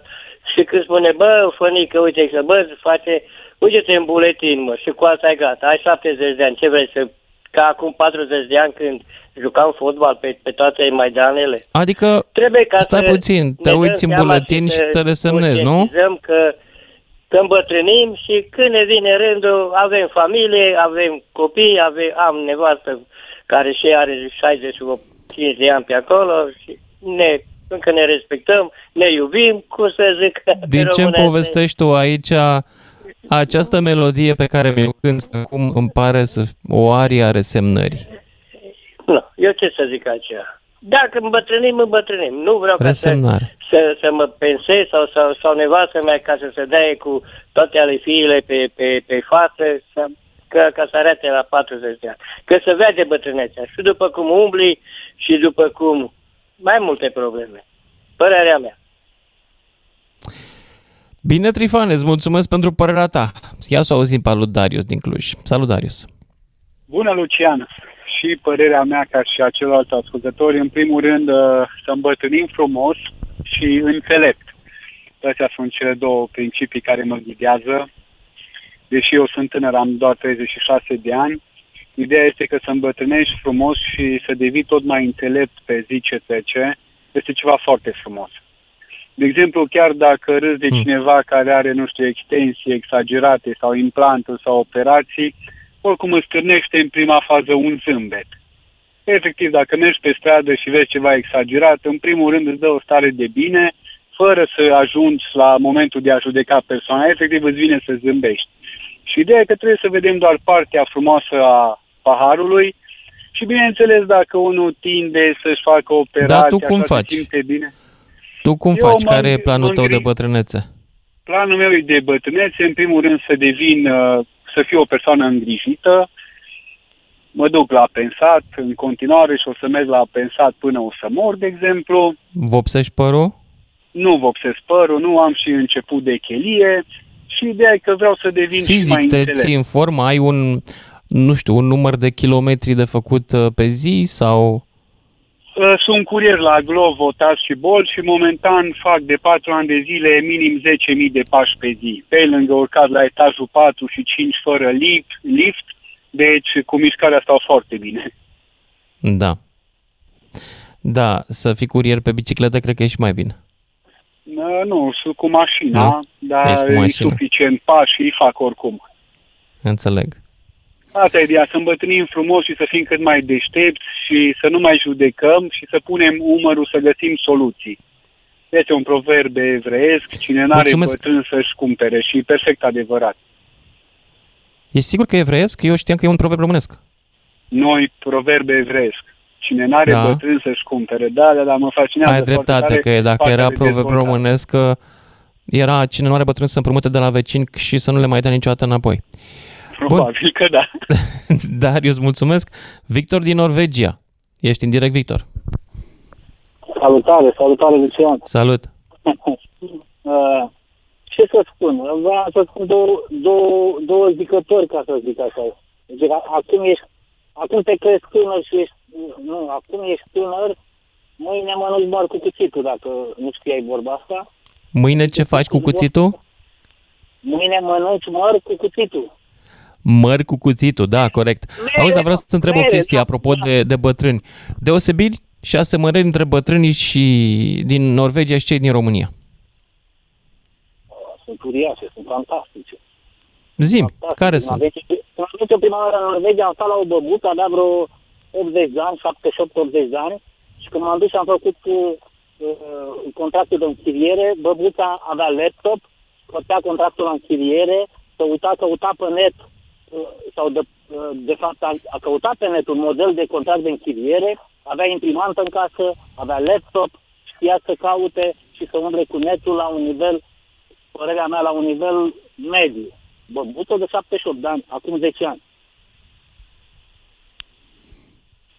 și când spune, bă, fănică, uite că, bă, face, uite-te în buletin, mă, și cu asta e gata. Ai 70 de ani, ce vrei să... Ca acum 40 de ani când jucam fotbal pe, pe toate maidanele. Adică, Trebuie ca stai să puțin, ne te dăm uiți în seama buletin și să te resemnezi, nu? conștientizăm că, că îmbătrânim și când ne vine rândul, avem familie, avem copii, avem, am nevastă care și are 68 5 de ani pe acolo și ne, încă ne respectăm, ne iubim, cum să zic. [laughs] Din ce îmi românește. povestești tu aici, această melodie pe care mi-o cânti acum îmi pare să o arie a resemnării. Nu, eu ce să zic aceea? Dacă îmbătrânim, îmbătrânim. Nu vreau ca să, Resemnare. Să, să mă pensez sau, sau, sau nevastă mea ca să se dea cu toate ale fiile pe, pe, pe față, să, ca, ca să arate la 40 de ani. Că să vede bătrânețea. Și după cum umbli și după cum mai multe probleme. Părerea mea. Bine, Trifan, îți mulțumesc pentru părerea ta. Ia să auzim pe al lui Darius din Cluj. Salut, Darius. Bună, Lucian! Și părerea mea, ca și a celorlalți ascultători, în primul rând uh, să îmbătrânim frumos și înțelept. Astea sunt cele două principii care mă ghidează. Deși eu sunt tânăr, am doar 36 de ani, ideea este că să îmbătrânești frumos și să devii tot mai înțelept pe zi ce trece, este ceva foarte frumos. De exemplu, chiar dacă râzi de cineva care are, nu știu, extensii exagerate sau implanturi sau operații, oricum îți stârnește în prima fază un zâmbet. Efectiv, dacă mergi pe stradă și vezi ceva exagerat, în primul rând îți dă o stare de bine, fără să ajungi la momentul de a judeca persoana, efectiv îți vine să zâmbești. Și ideea e că trebuie să vedem doar partea frumoasă a paharului și bineînțeles dacă unul tinde să-și facă o operație, Dar tu cum așa se faci? simte bine. Tu cum Eu faci? mă Care e îngri- planul mă tău de îngri- bătrânețe? Planul meu e de bătrânețe, în primul rând să devin, uh, să fiu o persoană îngrijită, mă duc la pensat în continuare și o să merg la pensat până o să mor, de exemplu. Vopsești părul? Nu vopsesc părul, nu am și început de chelie și ideea e că vreau să devin și mai Fizic te înțelept. ții în formă? Ai un, nu știu, un număr de kilometri de făcut uh, pe zi sau... Uh, Sunt curier la Glovo, Tas și Bol și momentan fac de 4 ani de zile minim 10.000 de pași pe zi. Pe lângă urcat la etajul 4 și 5 fără lift, lift deci cu mișcarea stau foarte bine. Da. Da, să fii curier pe bicicletă cred că e și mai bine. Uh, Nu, sunt cu mașina, Nu? dar Ești cu e mașina. suficient pași și îi fac oricum. Înțeleg. Asta e ideea, să îmbătrânim frumos și să fim cât mai deștepți și să nu mai judecăm și să punem umărul să găsim soluții. Este un proverb evreiesc, cine n-are Mulțumesc. bătrân să-și cumpere și e perfect adevărat. Ești sigur că e evreiesc? Eu știam că e un proverb românesc. Noi, proverb evreiesc. Cine n-are Da. bătrân să-și cumpere. Da, da, da, mă fascinează Ai foarte dreptate, tare că dacă partea era de proverb dezvoltare. românesc, că era cine nu are bătrân să împrumute de la vecini și să nu le mai dea niciodată înapoi. Probabil că da. [laughs] Darius, mulțumesc. Victor din Norvegia. Ești în direct, Victor. Salutare, salutare, Lucian. Salut. [laughs] Uh, ce să spun? Vreau să spun două, două, două zicători, ca să zic așa. Deci, a- acum, ești, acum te crezi tânăr și ești... Nu, acum ești tânăr, mâine mănânci doar cu cuțitul, dacă nu știai vorba asta. Mâine ce faci cu cuțitul? Mâine mănânci măr cu cuțitul. Măr cu cuțitul, da, corect. Auzi, dar vreau să întreb o mere, chestie da, apropo de, de bătrâni. Deosebiri și asemănări între bătrânii și din Norvegia și cei din România. Sunt uriașe, sunt fantastice. Zim, care Când sunt? am venit- Când am venit eu prima oară în Norvegia, am stat la o băbuță, avea vreo 80 de ani, 78-80 de ani, și când m-am dus și am făcut uh, uh, contractul de închiriere, băbuța avea laptop, plătea contractul la închiriere, să uita, căuta pe net, uh, sau de, uh, de fapt a, a căutat pe net un model de contract de închiriere, avea imprimantă în casă, avea laptop, știa să caute și să umble cu netul la un nivel, părerea mea, la un nivel mediu. Băbuță de 78 de ani, acum 10 ani.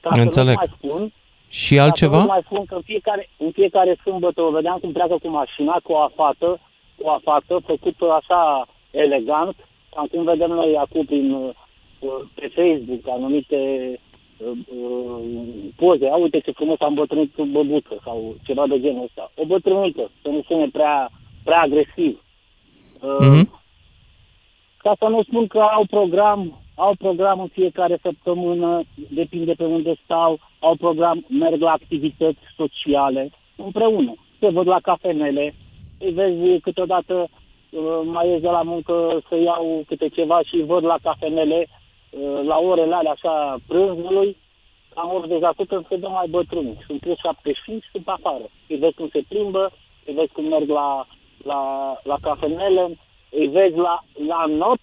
Ca să Înțeleg. nu mai spun, Și ca altceva? Să nu mai spun că în fiecare, în fiecare sâmbătă o vedeam cum pleacă cu mașina, cu o afată, cu o afată făcută așa elegant, cam cum vedem noi acum prin, uh, pe Facebook, anumite uh, uh, poze. A, uite ce frumos am bătrânit cu băbuță sau ceva de genul ăsta. O bătrânică, să nu sune prea, prea agresiv. Uh, Mhm. ca să nu spun că au program, au program în fiecare săptămână, depinde pe unde stau, au program, merg la activități sociale împreună. Se văd la cafenele, îi vezi câteodată uh, mai ies de la muncă să iau câte ceva și îi văd la cafenele uh, la orele alea așa prânzului Am 80% se dă mai bătrâni. Sunt plus 75 sunt pe afară. Îi vezi cum se plimbă, îi vezi cum merg la, la, la cafenele, îi vezi la, la not,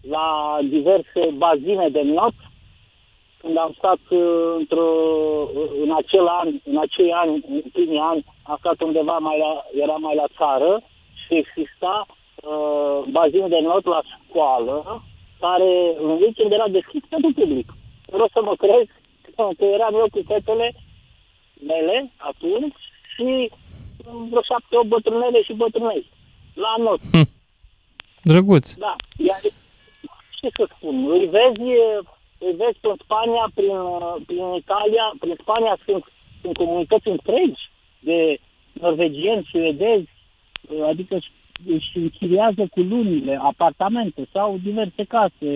la diverse bazine de not. Când am stat uh, într-o, în acel an, în acei ani, în primii ani, am stat undeva mai la, era mai la țară și exista uh, bazin de not la școală, care în weekend era deschis pentru public. Vreau să mă crezi că eram eu cu fetele mele atunci și vreo șapte, opt bătrânele și bătrânei. La not. Hm. Drăguț. Da. Iar, ce să spun, îi vezi, îi vezi în Spania, prin, prin Italia, prin Spania sunt, sunt comunități întregi de norvegieni, suedezi, adică își închiriază cu lunile apartamente sau diverse case.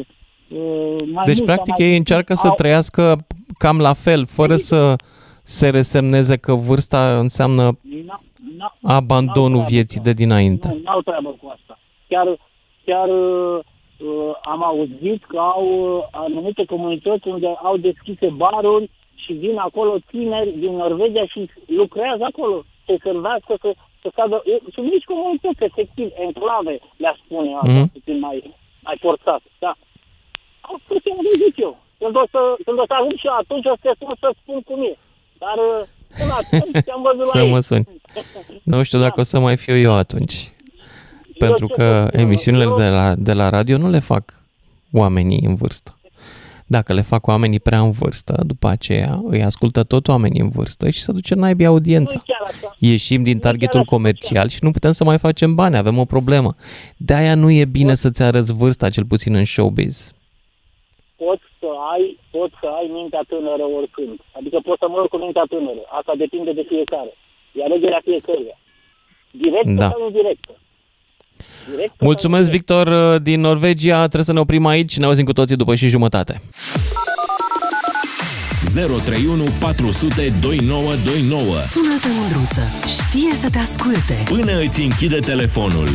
Mai Deci, mult practic, sau mai ei puțin, încearcă să au- trăiască cam la fel, fără să se resemneze că vârsta înseamnă N-a- n-a- abandonul n-au vieții de dinainte. Nu, n-au treabă cu asta. Chiar, chiar uh, uh, am auzit că au uh, anumite comunități unde au deschise baruri și vin acolo tineri din Norvegia și lucrează acolo, se servească, să, să cadă. e- Sunt mici comunități, efectiv, enclave, le-aș spune asta, Mhm. puțin mai, mai forțat. Da. Am spus ce am zic eu. Când o să, când o să ajung și eu, atunci o să te sun să spun cum e. Dar uh, până atunci te-am văzut la Să ei. mă suni. Nu știu dacă o să mai fiu eu atunci. Pentru că emisiunile de la, de la radio nu le fac oamenii în vârstă. Dacă le fac oamenii prea în vârstă, după aceea îi ascultă tot oamenii în vârstă și se duce naibii audiența. Ieșim din targetul comercial și nu putem să mai facem bani, avem o problemă. De-aia nu e bine să-ți arăți vârsta, cel puțin în showbiz. poți să ai, poți să ai mintea tânără oricând. Adică poți să mori cu mintea tânără. Asta depinde de fiecare. E alegerea fiecăruia. Directă Da. sau indirectă. Directă Mulțumesc, Victor, din Norvegia. Trebuie să ne oprim aici. Ne auzim cu toții după și jumătate. 031 400 2929 Sună-te, Mândruță. Știe să te asculte. Până îți închide telefonul.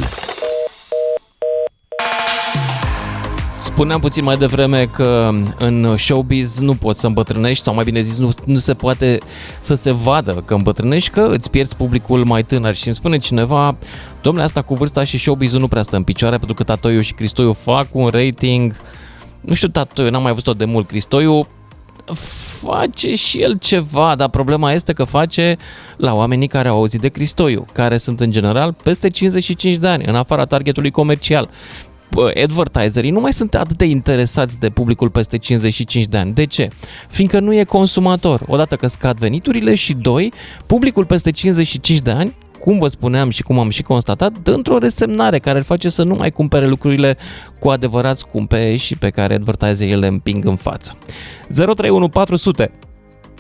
Spuneam puțin mai devreme că în showbiz nu poți să îmbătrânești, sau mai bine zis, nu, nu se poate să se vadă că îmbătrânești, că îți pierzi publicul mai tânăr. Și îmi spune cineva, domnule, asta cu vârsta și showbiz nu prea stă în picioare, pentru că Tatoiu și Cristoiu fac un rating, nu știu, Tatoiu, n-am mai văzut-o de mult, Cristoiu face și el ceva, dar problema este că face la oamenii care au auzit de Cristoiu, care sunt în general peste 55 de ani, în afara targetului comercial. Bă, advertiserii nu mai sunt atât de interesați de publicul peste 55 de ani. De ce? Fiindcă nu e consumator. Odată că scad veniturile și doi, publicul peste 55 de ani cum vă spuneam și cum am și constatat, dă într-o resemnare care îl face să nu mai cumpere lucrurile cu adevărat scumpe și pe care advertiserii le împing în față. 031 400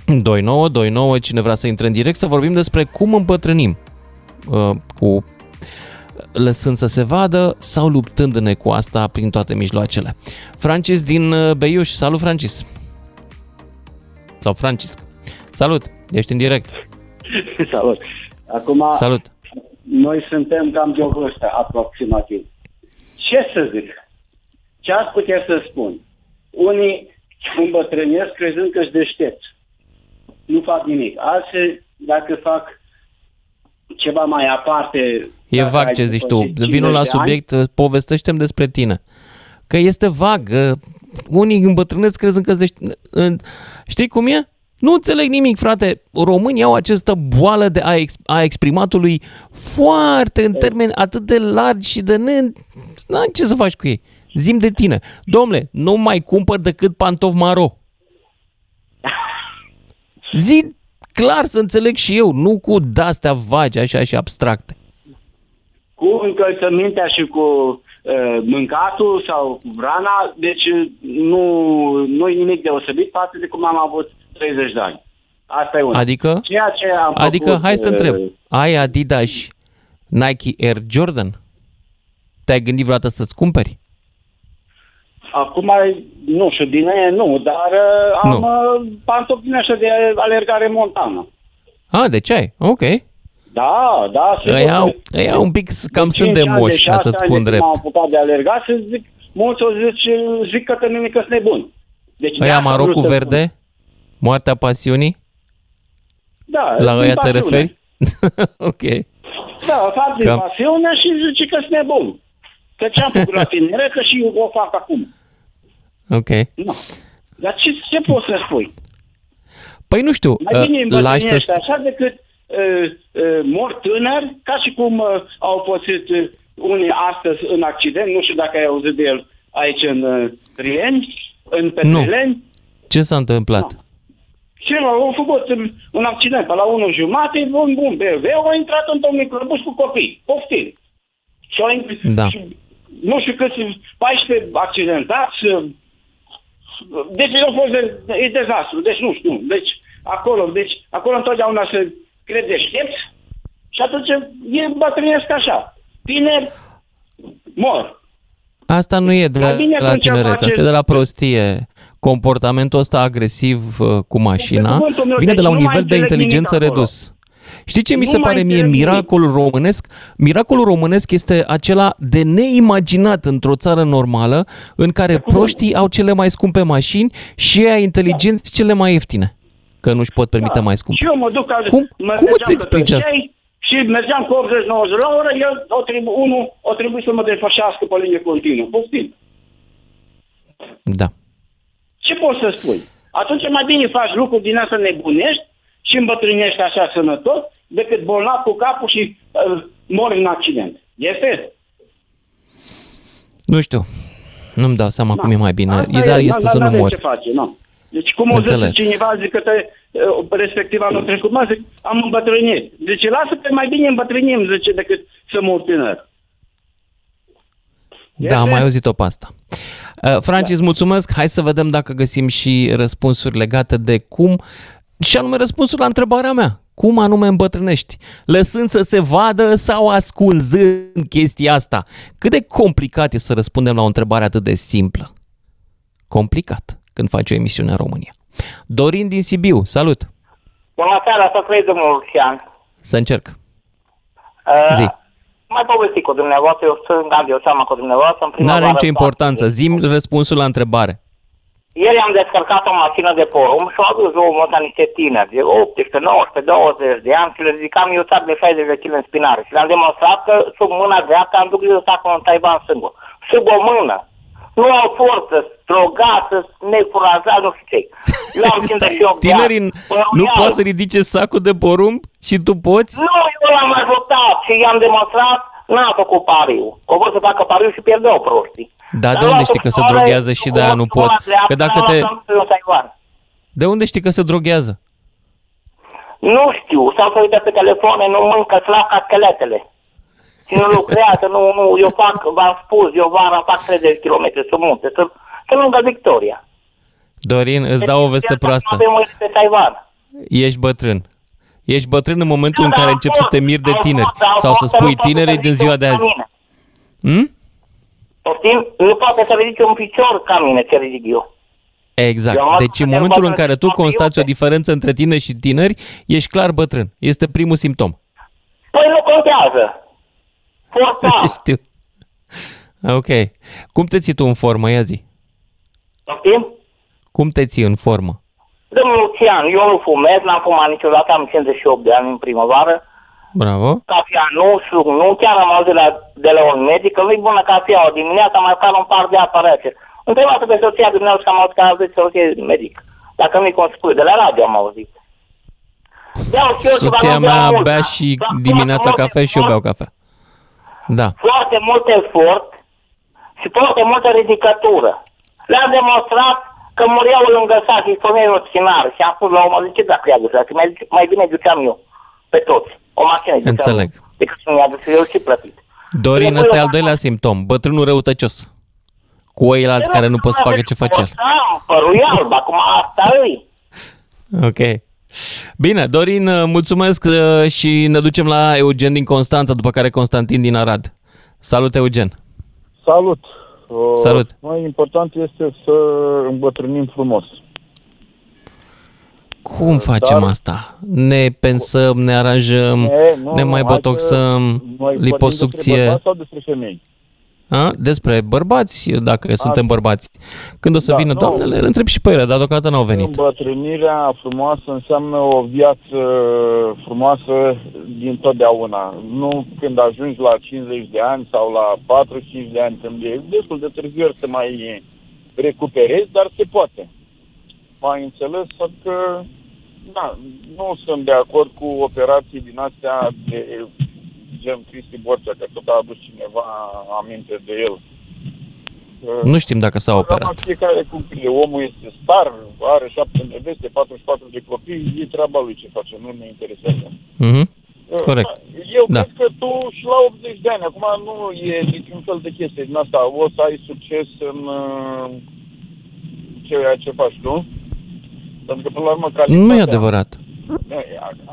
2929, cine vrea să intre în direct, să vorbim despre cum îmbătrânim uh, cu lăsând să se vadă sau luptându-ne cu asta prin toate mijloacele. Francis din uh, Beiuș, salut Francis! Sau Francisc. Salut, ești în direct. [laughs] Salut. Acum, Salut. noi suntem cam de o vârstă aproximativ. Ce să zic? Ce aș putea să spun? Unii îmbătrânesc crezând că-și deștepți. Nu fac nimic. Alții, dacă fac ceva mai aparte... E dacă vag ai ce zici după tu. 50 Vino la de ani, subiect, povestește-mi despre tine. Că este vag. uh, Unii îmbătrânesc crezând că zici... Știi cum e? Nu înțeleg nimic, frate. Românii au această boală de a, ex- a exprimatului foarte în termeni atât de largi și de ne... N-ai ce să faci cu ei. Zim de tine. Domnule, nu mai cumpăr decât pantofi maro. [laughs] Zi clar să înțeleg și eu, nu cu de-astea vagi așa și abstracte. Cu încălțămintea și cu uh, mâncatul sau cu vrana, deci nu, nu e nimic deosebit față de cum am avut 30 de ani. Asta e una. Adică? Ceea ce am Adică, făcut, hai să te întreb, uh, ai Adidas Nike Air Jordan? Te-ai gândit vreodată să-ți cumperi? Acum, nu știu, din aia nu, dar uh, am Nu. uh, pantofi din așa de alergare montană. A, de ce ai? Ok. Da, da, sigur. Ăia, au- că- ăia un pic cam sunt de cinci ani, moși, ca șase să-ți ani spun de când drept. M-am apucat de alergat să zic, mulți o zic, zic că te mine că nebun. Deci de Ăia asta maro vreau cu să verde? Moartea pasiunii? Da, La din ăia te pasiune. referi? [laughs] ok. Da, fac din Că- pasiune și zice că sunt nebun. Că ce-am făcut la tineret, că și o fac acum. Ok. Nu. Dar ce, ce poți să spui? Păi nu știu, Mai bine uh, lași îmbătrânești să... așa decât uh, uh, mor tânăr, ca și cum uh, au pățit uh, unii astăzi în accident, nu știu dacă ai auzit de el aici în uh, Rieni, în Petreleni. Ce s-a întâmplat? Și au făcut um, un accident pe la 1 jumate, bun, bun, BMW, au intrat într-un microbus cu copii, poftim. Și au intrat, Da. și, nu știu câți, 14 accidentați, uh, deci nu a fost de, e dezastru, deci nu știu, deci acolo, deci acolo întotdeauna se crede deștepți și atunci e bătrânesc așa. Tineri mor. Asta nu e de Mai bine la atunci tinerețe, face- asta e de la prostie. Comportamentul ăsta agresiv uh, cu mașina cuvântul meu, vine de deci la un nu mai nivel de înțeleg inteligență nimic acolo. redus. Știi ce mi Nu se mai pare mie înțeleg nimic. miracolul românesc? Miracolul românesc este acela de neimaginat într-o țară normală în care proștii au cele mai scumpe mașini și ei inteligenți cele mai ieftine. Că nu-și pot permite mai scumpe. Și eu mă duc ca... Cum- mă cum mergeam îți explici pe asta? Tășei Și mergeam cu 80-90 la oră, el o trebu- unul o trebuie să mă defășească pe linie continuă. Poftim. Da. Ce poți să spui? Atunci mai bine faci lucruri din asta nebunești și îmbătrânești așa sănătos decât bolnav cu capul și uh, mori în accident. Este? Nu știu. Nu-mi dau seama cum e mai bine. Asta Ideal e, este n- să nu n-avem mori. ce face, nu. Deci cum o Înțeleg. zice cineva, zic că te, uh, respectiv anul trecut, mă, zic, am îmbătrânit. Zice, lasă pe mai bine îmbătrânim, zice, decât să mor tânăr. Da, am mai auzit-o pe asta. Uh, Francis, mulțumesc. Hai să vedem dacă găsim și răspunsuri legate de cum, și anume răspunsuri la întrebarea mea. Cum anume îmbătrânești? Lăsând să se vadă sau asculzând chestia asta? Cât de complicat e să răspundem la o întrebare atât de simplă? Complicat când faci o emisiune în România. Dorin din Sibiu, salut! Bună seara, să trăiți, domnul Lucian. Să încerc. Uh, Zi. Mai povesti cu dumneavoastră, eu sunt am eu seama cu dumneavoastră în Nu primăvară. are nicio importanță. Zim răspunsul la întrebare. Ieri am descărcat o mașină de porum și au adus omul ăsta niște tineri de 18, 19, 20 de ani și le zicam eu țap de 60 de kg în spinare și le-am demonstrat că sub mâna dreaptă am duc eu sacul în Taiwan singur. Sub o mână. Nu au forță, drogați, necurajați, nu știu ce. Eu am 58 de ani. Tinerii nu Păruiau. poate să ridice sacul de porumb și tu poți? Nu, eu l-am ajutat și i-am demonstrat, n-a făcut pariu. Că vor să facă pariu și pierdeau proștii. Dar de unde știi că se droghează și de aia nu pot? Că dacă te... De unde știi că se droghează? Nu știu, s-au să uită pe telefoane, nu mâncă slav ca scheletele. Și nu lucrează, nu, nu, eu fac, v-am spus, eu vara fac 30 km sub munte, sunt, sunt lângă Victoria. Dorin, îți dau o veste proastă. Avem mâine pe Taiwan. Ești bătrân. Ești bătrân în momentul în Da, care am începi să fost, te miri de am tineri. fost, am Sau fost, să dar nu spui poate tinerii să din ridice ziua un de azi. mine. Hm? Poftim? Nu poate să ridice un picior ca mine ce ridic eu. Exact. Eu am Deci în fost momentul în bătrân, care tu am constați o diferență între tine și tineri, ești clar bătrân. Este primul simptom. Păi nu contează. Forța. [laughs] Știu. Ok. Cum te ții tu în formă, ia zi? Poftim? Cum te ții în formă? Domnul Lucian, eu nu fumez, n-am fumat niciodată, am 58 de ani în primăvară. Bravo. Cafea nu, suc nu, chiar am auzit de la, de la un medic că nu-i bună cafea, o dimineața mai fac un par de apă rece. Întrebați pe soția dumneavoastră că am auzit că a zis soție medic. Dacă nu-i cum spui, de la radio am auzit. Beau și eu ceva, Soția nu beau mea mult, bea dar- și dar dimineața foarte cafea și eu beau cafea. Da. foarte mult efort și foarte multă ridicătură. Le-am demonstrat că mureau lângă sat și spuneai o ținară și am spus la urmă, zice, dacă i-a dus, mai, mai bine duceam eu pe toți. O mașină duceam Înțeleg. eu, decât să mi-a dus eu și plătit. Dorin, Bine, ăsta e eu- al doilea simptom. Bătrânul răutăcios. Cu oilalți care nu pot să facă ce face el. Am părul alb, acum asta îi. Ok. Bine, Dorin, mulțumesc uh, și ne ducem la Eugen din Constanța, după care Constantin din Arad. Salut, Eugen. Salut! Uh, Salut. Mai important este să îmbătrânim frumos. Cum facem Dar- asta? Ne pensăm, ne aranjăm, E, nu, ne nu, mai hai că botoxăm, noi vorbim despre liposucție. bărbați sau despre femei? A? Despre bărbați, dacă suntem bărbați. Când o să Da, vină nu. doamnele, le întreb și pe ele, dar deocamdată n-au venit. Îmbătrânirea frumoasă înseamnă o viață frumoasă din totdeauna. Nu când ajungi la 50 de ani sau la 45 de ani, când e destul de târziu să mai recuperezi, dar se poate. Mai înțeles că da, nu sunt de acord cu operații din astea de gen Cristi Borcea, că tot a adus cineva aminte de el. Nu știm dacă s-a operat. Programa fiecare cum e. Omul este star, are șapte neveste, 44 de copii, e treaba lui ce face, nu ne interesează. Mhm. Corect. Eu Da. cred că tu și la 80 de ani, acum nu e niciun fel de chestie din asta, o să ai succes în uh, ceea ce faci tu. Pentru că, până la urmă, calitatea... Nu e adevărat.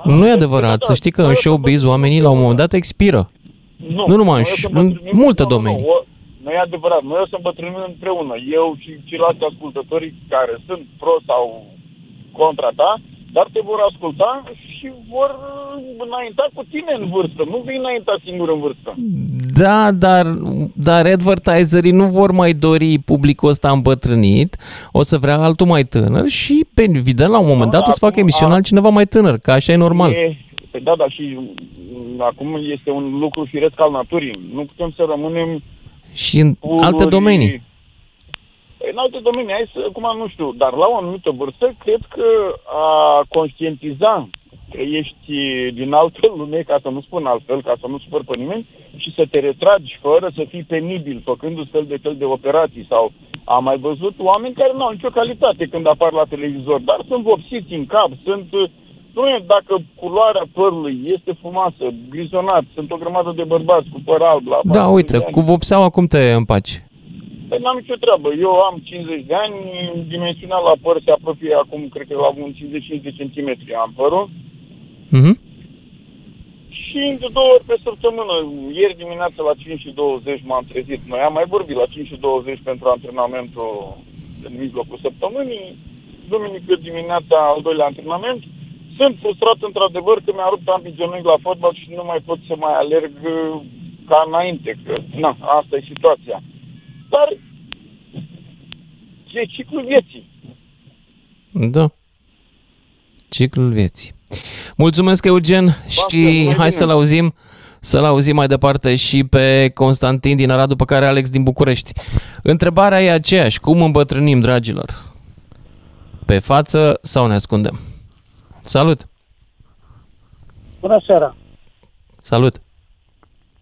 Nu e adevărat. Să știi că în showbiz oamenii la un moment dat expiră. Nu, Nu numai în, noi o să în îmbătrânim- multe nu, nu, domenii. Nu, o- nu e adevărat. Noi o să îmbătrânim împreună. Eu și ceilalți ascultătorii care sunt pro sau contra ta, dar te vor asculta și vor înainta cu tine în vârstă. Nu vei înainta singur în vârstă. Da, dar, dar advertiserii nu vor mai dori publicul ăsta îmbătrânit, o să vrea altul mai tânăr și, pe evident, la un moment dat o să facă emisiune altcineva mai tânăr, că așa e normal. E, păi da, dar și m, acum este un lucru firesc al naturii. Nu putem să rămânem Și în pururi- alte domenii. Păi, În alte domenii, hai să, acum nu știu, dar la o anumită vârstă, cred că a conștientiza că ești din altă lume, ca să nu spun altfel, ca să nu supăr pe nimeni, și să te retragi fără să fii penibil, făcându-ți fel de fel de operații sau am mai văzut oameni care nu au nicio calitate când apar la televizor, dar sunt vopsiți în cap, sunt nu e dacă culoarea părului este frumoasă, grizonat, sunt o grămadă de bărbați cu păr alb la Da, 40 uite, de ani. cu vopseaua cum te împaci? Păi n-am nicio treabă. Eu am 50 de ani, dimensiunea la păr se apropie acum, cred că la un 55 de centimetri am părul. Mhm. Și de două ori pe săptămână. Ieri dimineața la 5 și 20 m-am trezit. Noi am mai vorbit la 5 și 20 pentru antrenamentul în mijlocul săptămânii. Duminică dimineața al doilea antrenament. Sunt frustrat într-adevăr că mi-a rupt ambii genunchi la fotbal și nu mai pot să mai alerg uh, ca înainte. Că, na, asta e situația. Dar e ciclul vieții. Da. Ciclul vieții. Mulțumesc, Eugen, și hai să-l auzim să-l auzim mai departe și pe Constantin din Arad, după care Alex din București. Întrebarea e aceeași. Cum îmbătrânim, dragilor? Pe față sau ne ascundem? Salut! Bună seara! Salut!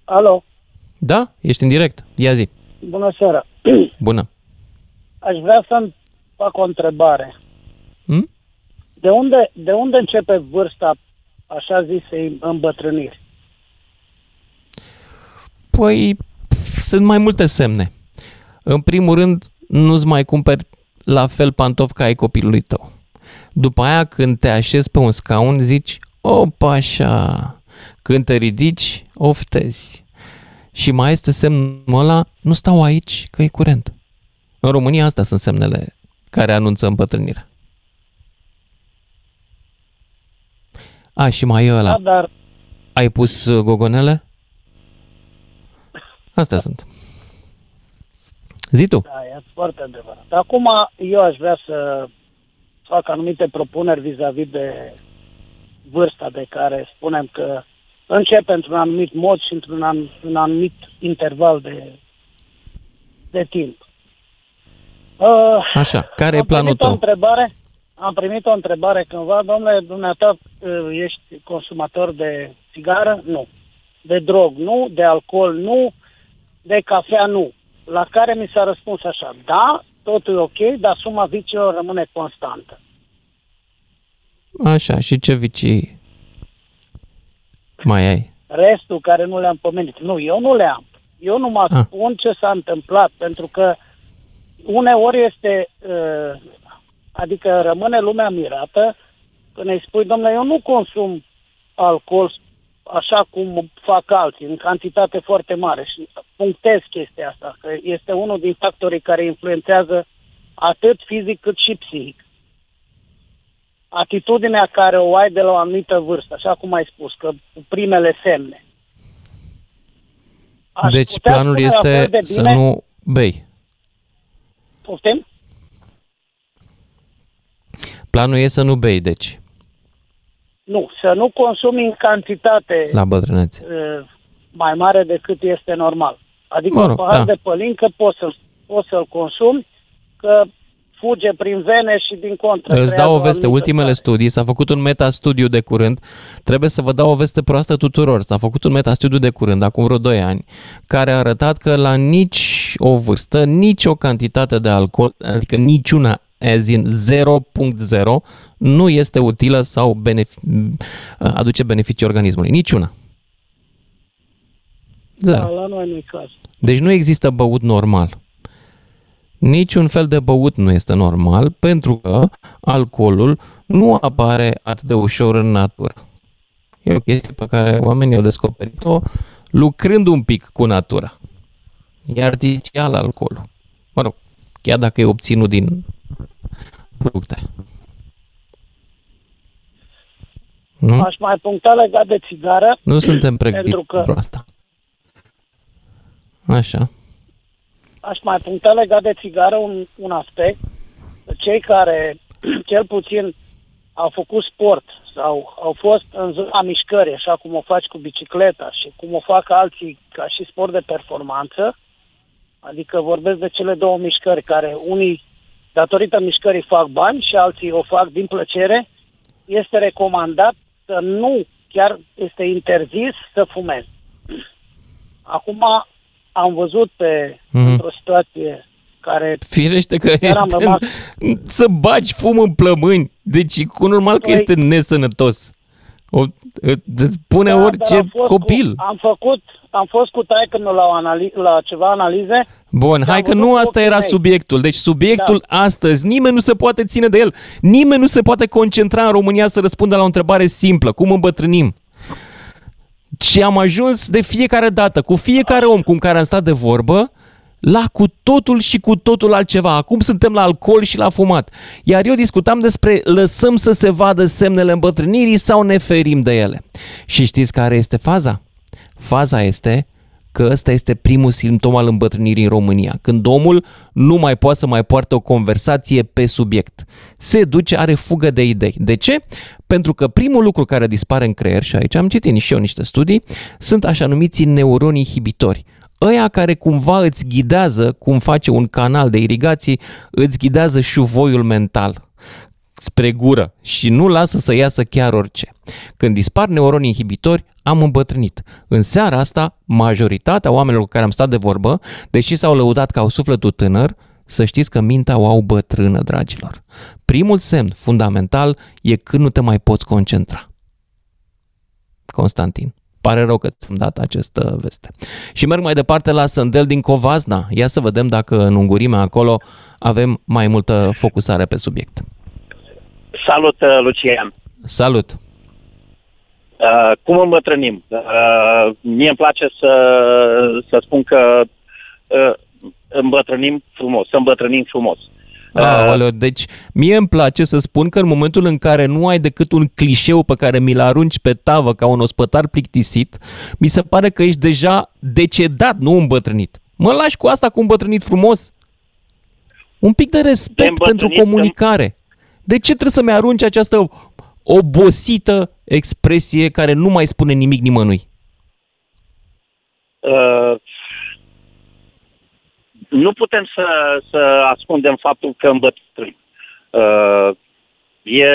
Alo, Da? Ești în direct? Ia zi. Bună seara! [clears throat] Bună! Aș vrea să-mi fac o întrebare. Hmm? De unde, de unde începe vârsta, așa zisei, îmbătrâniri? Păi, sunt mai multe semne. În primul rând, nu-ți mai cumperi la fel pantofi ca ai copilului tău. După aia, când te așezi pe un scaun, zici, opa așa. Când te ridici, oftezi. Și mai este semnul ăla, nu stau aici, că e curent. În România, astea sunt semnele care anunță îmbătrânirea. A, și mai e ăla. Da, dar Ai pus uh, gogonele? Astea sunt. Zi tu. Da, e foarte adevărat. Acum eu aș vrea să fac anumite propuneri vis-a-vis de vârsta de care spunem că începe într-un anumit mod și într-un an, un anumit interval de, de timp. Uh, Așa, care e am planul primit o tău? întrebare, am primit o întrebare cândva, domnule, dumneata, uh, ești consumator de țigară? Nu. De drog? Nu. De alcool? Nu. De cafea? Nu. La care mi s-a răspuns așa, da, totul e ok, dar suma viciilor rămâne constantă. Așa, și ce vicii mai ai? Restul care nu le-am pomenit. Nu, eu nu le am. Eu nu mă Ah. spun ce s-a întâmplat, pentru că uneori este, uh, adică rămâne lumea mirată când îi spui, domnule, eu nu consum alcool așa cum fac alții, în cantitate foarte mare și punctez chestia asta, că este unul din factorii care influențează atât fizic cât și psihic. Atitudinea care o ai de la o anumită vârstă, așa cum ai spus, că cu primele semne. Aș Deci putea planul spune la este fel de să bine- nu bei. Poftim? Planul e să nu bei, deci, Nu, să nu consumi în cantitate la bătrânețe. uh, mai mare decât este normal. Adică Mă un rog, pahar da. de pălincă poți să-l, poți să-l consumi, că fuge prin vene și din contră. Îți creează dau o veste, anumită ultimele studii, s-a făcut un meta-studiu de curând, trebuie să vă dau o veste proastă tuturor, s-a făcut un meta-studiu de curând, acum vreo 2 ani, care a arătat că la nici o vârstă, nici o cantitate de alcool, adică niciuna, as in 0.0, nu este utilă sau benefic- aduce beneficii organismului, niciuna. Da, Zero. la noi nu-i caz. Deci nu există băut normal. Niciun fel de băut nu este normal pentru că alcoolul nu apare atât de ușor în natură. E o chestie pe care oamenii au descoperit-o lucrând un pic cu natura. E artificial alcoolul. Mă rog, chiar dacă e obținut din fructe. Nu? Aș mai puncta legat de țigară. Nu suntem pregătiți pentru că pentru asta. Așa. Aș mai puncta legat de țigară un, un aspect. Cei care, [clears throat] cel puțin, au făcut sport sau au fost în zona mișcării, așa cum o faci cu bicicleta și cum o fac alții ca și sport de performanță, adică vorbesc de cele două mișcări care unii, datorită mișcării, fac bani și alții o fac din plăcere, este recomandat să nu, chiar este interzis să fumezi. [clears throat] Acum am văzut pe Mhm. într-o situație care Firește că chiar am este, rămas să bagi fum în plămâni. Deci, cu normal că Păi- este nesănătos. O, îți spune Da, orice dar am fost copil. Cu, am făcut, am fost cu taică la, o anali- la ceva analize. Bun, hai am că văzut nu cu asta ochii era mei. subiectul. Deci subiectul astăzi, nimeni nu se poate ține de el. Nimeni nu se poate concentra în România să răspundă la o întrebare simplă. Cum îmbătrânim? Și am ajuns de fiecare dată, cu fiecare om cu care am stat de vorbă, la cu totul și cu totul altceva. Acum suntem la alcool și la fumat. Iar eu discutam despre lăsăm să se vadă semnele îmbătrânirii sau ne ferim de ele. Și știți care este faza? Faza este că ăsta este primul simptom al îmbătrânirii în România, când omul nu mai poate să mai poartă o conversație pe subiect. Se duce, are fugă de idei. De ce? Pentru că primul lucru care dispare în creier, și aici am citit și eu niște studii, sunt așa numiți neuroni inhibitori. Ăia care cumva îți ghidează, cum face un canal de irigații, îți ghidează șuvoiul mental spre gură și nu lasă să iasă chiar orice. Când dispar neuronii inhibitori, am îmbătrânit. În seara asta, majoritatea oamenilor cu care am stat de vorbă, deși s-au lăudat că au sufletul tânăr, să știți că mintea o au bătrână, dragilor. Primul semn fundamental e când nu te mai poți concentra. Constantin. Pare rău că ți-am dat această veste. Și merg mai departe la Sândel din Covazna. Ia să vedem dacă în ungurimea acolo avem mai multă focusare pe subiect. Salut, uh, Lucian. Salut! Uh, cum îmbătrânim? Uh, mie îmi place să, să spun că uh, îmbătrânim frumos, să îmbătrânim frumos. Aoleu, deci mie îmi place să spun că în momentul în care nu ai decât un clișeu pe care mi-l arunci pe tavă ca un ospătar plictisit, mi se pare că ești deja decedat, nu îmbătrânit. Mă lași cu asta cu îmbătrânit frumos? Un pic de respect îmbătrânit pentru comunicare. De ce trebuie să-mi arunci această obosită expresie care nu mai spune nimic nimănui? Uh, nu putem să, să ascundem faptul că îmbătrânim. Uh, e,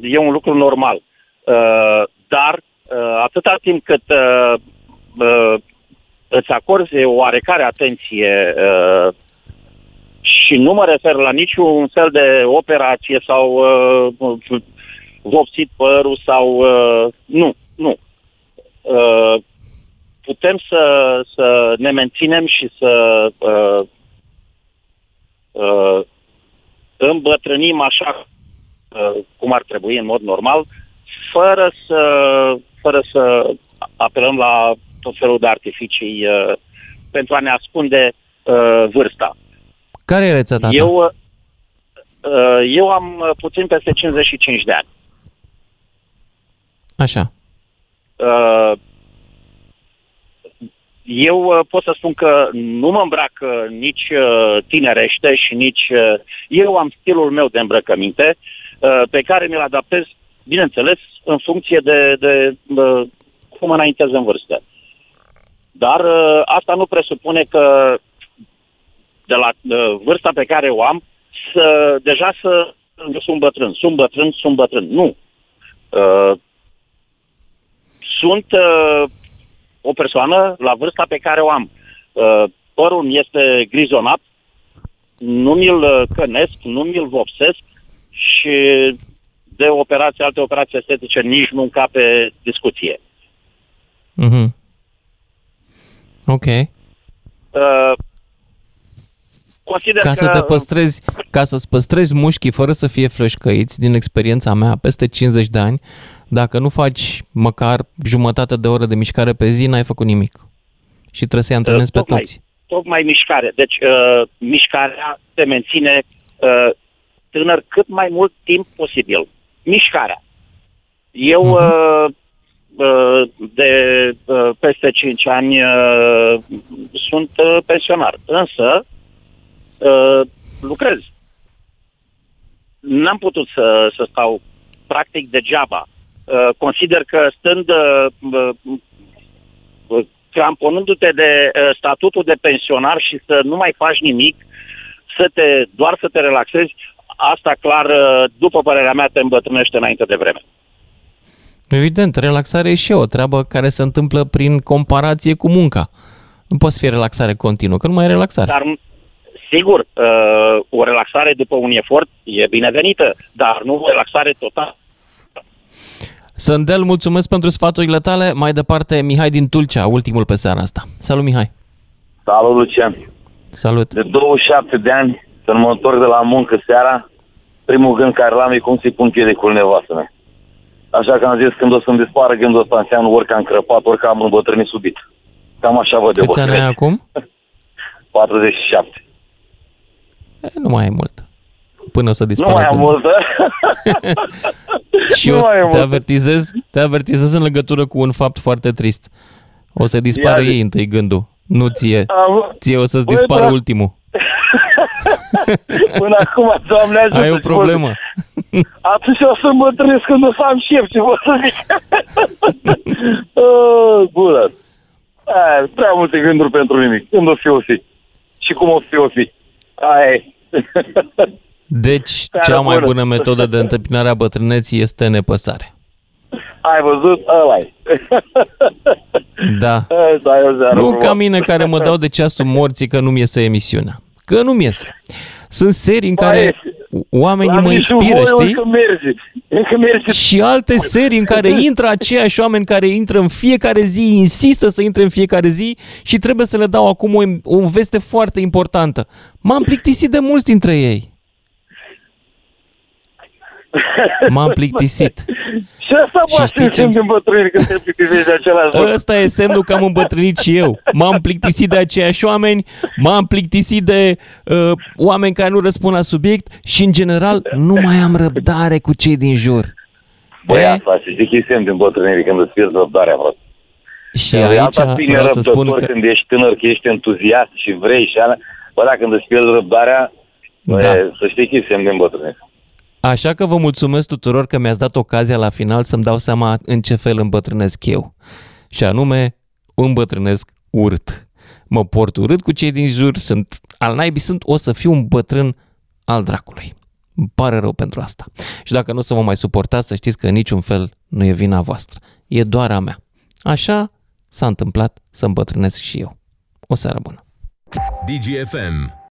e un lucru normal. Uh, dar uh, atâta timp cât uh, uh, îți acorzi o oarecare atenție uh, și nu mă refer la niciun fel de operație sau uh, vopsit părul sau... Uh, nu, nu. Uh, putem să, să ne menținem și să uh, uh, îmbătrânim așa uh, cum ar trebui în mod normal, fără să, fără să apelăm la tot felul de artificii uh, pentru a ne ascunde uh, vârsta. Care e rețeta ta? Eu, uh, eu am uh, puțin peste 55 de ani. Așa. Uh, eu uh, pot să spun că nu mă îmbrac nici uh, tinerește și nici... Uh, eu am stilul meu de îmbrăcăminte uh, pe care mi-l adaptez, bineînțeles, în funcție de, de uh, cum înaintez în vârstă. Dar uh, asta nu presupune că de la uh, vârsta pe care o am, să, deja să sunt bătrân, sunt bătrân, sunt bătrân. Nu. Uh, sunt uh, o persoană la vârsta pe care o am. Uh, părul mi este grizonat, nu mi-l uh, cănesc, nu mi-l vopsesc și de operații, alte operații estetice nici nu încape discuție. Mhm. Ok. Uh, consider Ca că... să te păstrezi, ca să-ți păstrezi mușchii fără să fie flășcăiți, din experiența mea, peste 50 de ani, dacă nu faci măcar jumătate de oră de mișcare pe zi, n-ai făcut nimic. Și trebuie să-i antrenezi pe tocmai, toți. Tocmai mișcare. Deci, uh, mișcarea te menține uh, tânăr cât mai mult timp posibil. Mișcarea. Eu uh, uh, de uh, peste 5 ani uh, sunt uh, pensionar, însă uh, lucrez. N-am putut să, să stau practic degeaba. Uh, consider că stând uh, uh, cramponându-te de uh, statutul de pensionar și să nu mai faci nimic, să te, doar să te relaxezi, asta clar, uh, după părerea mea, te îmbătrânește înainte de vreme. Evident, relaxarea e și o treabă care se întâmplă prin comparație cu munca. Nu poți fi relaxare continuă, că nu mai e relaxare. Dar, sigur, uh, o relaxare după un efort e binevenită, dar nu o relaxare totală. Sândel, mulțumesc pentru sfaturile tale. Mai departe, Mihai din Tulcea, ultimul pe seara asta. Salut, Mihai! Salut, Lucian! Salut! De 27 de ani, când mă întorc de la muncă seara, primul gând care l-am e cum să-i pun piedicul nevastă mea. Așa că am zis, când o să-mi dispară gândul ăsta, înseamnă orică am crăpat, orică am îmbătrânit subit. Cam așa văd de Câți ani ai acum? [laughs] 47. E, nu mai ai mult. Până o să Nu dispară. mai am gândul. multă. Și Nu eu mai ai te mult. avertizez, te avertizez în legătură cu un fapt foarte trist. O să dispară Ia zi. ei întâi gândul, nu ție. Am- Ție o să-ți Băi, dispară da. ultimul. [laughs] Până acum, doamne ajută. Ai o problemă. [laughs] Atunci o să mă trăiesc când o să am șef, ce vă să zic. [laughs] oh, bună. Aia, prea multe gânduri pentru nimic. Când o fi, o fi. Și cum o fi, o fi. Aia e. Deci, Seara cea mai bună. bună metodă de întâmpinare a bătrâneții este nepăsare. Ai văzut? ăla e. Da. [laughs] Asta e o seară Nu frumoasă. ca mine care mă dau de ceasul morții că nu-mi iese emisiunea. Că nu-mi iese. Sunt serii în care oamenii La mă mine și inspiră, voi știi? Încă merge. Încă merge. Și alte serii în care intră aceiași oameni care intră în fiecare zi, insistă să intre în fiecare zi și trebuie să le dau acum o, o veste foarte importantă. M-am plictisit de mulți dintre ei. [laughs] M-am plictisit. Și asta Și mă știi aștept ce- de îmbătrânire când te plictisești de același lucru. Ăsta e semnul că am îmbătrânit și eu. M-am plictisit de aceiași oameni, m-am plictisit de uh, oameni care nu răspund la subiect și, în general, nu mai am răbdare cu cei din jur. Băi, asta, și zic că e semn din bătrânire când îți pierzi răbdarea, frate. Și E aici alta bine vreau să spun răbdător că... când ești tânăr, că ești entuziast și vrei și alea. Bă, dacă când îți pierzi răbdarea, Da. da. să știi că e semn din bătrânire. Așa că vă mulțumesc tuturor că mi-ați dat ocazia la final să-mi dau seama în ce fel îmbătrânesc eu. Și anume, îmbătrânesc urât. Mă port urât cu cei din jur, sunt al naibii, sunt, o să fiu un bătrân al dracului. Îmi pare rău pentru asta. Și dacă nu o să mă mai suportați, să știți că în niciun fel nu e vina voastră. E doar a mea. Așa s-a întâmplat să îmbătrânesc și eu. O seară bună. DGFM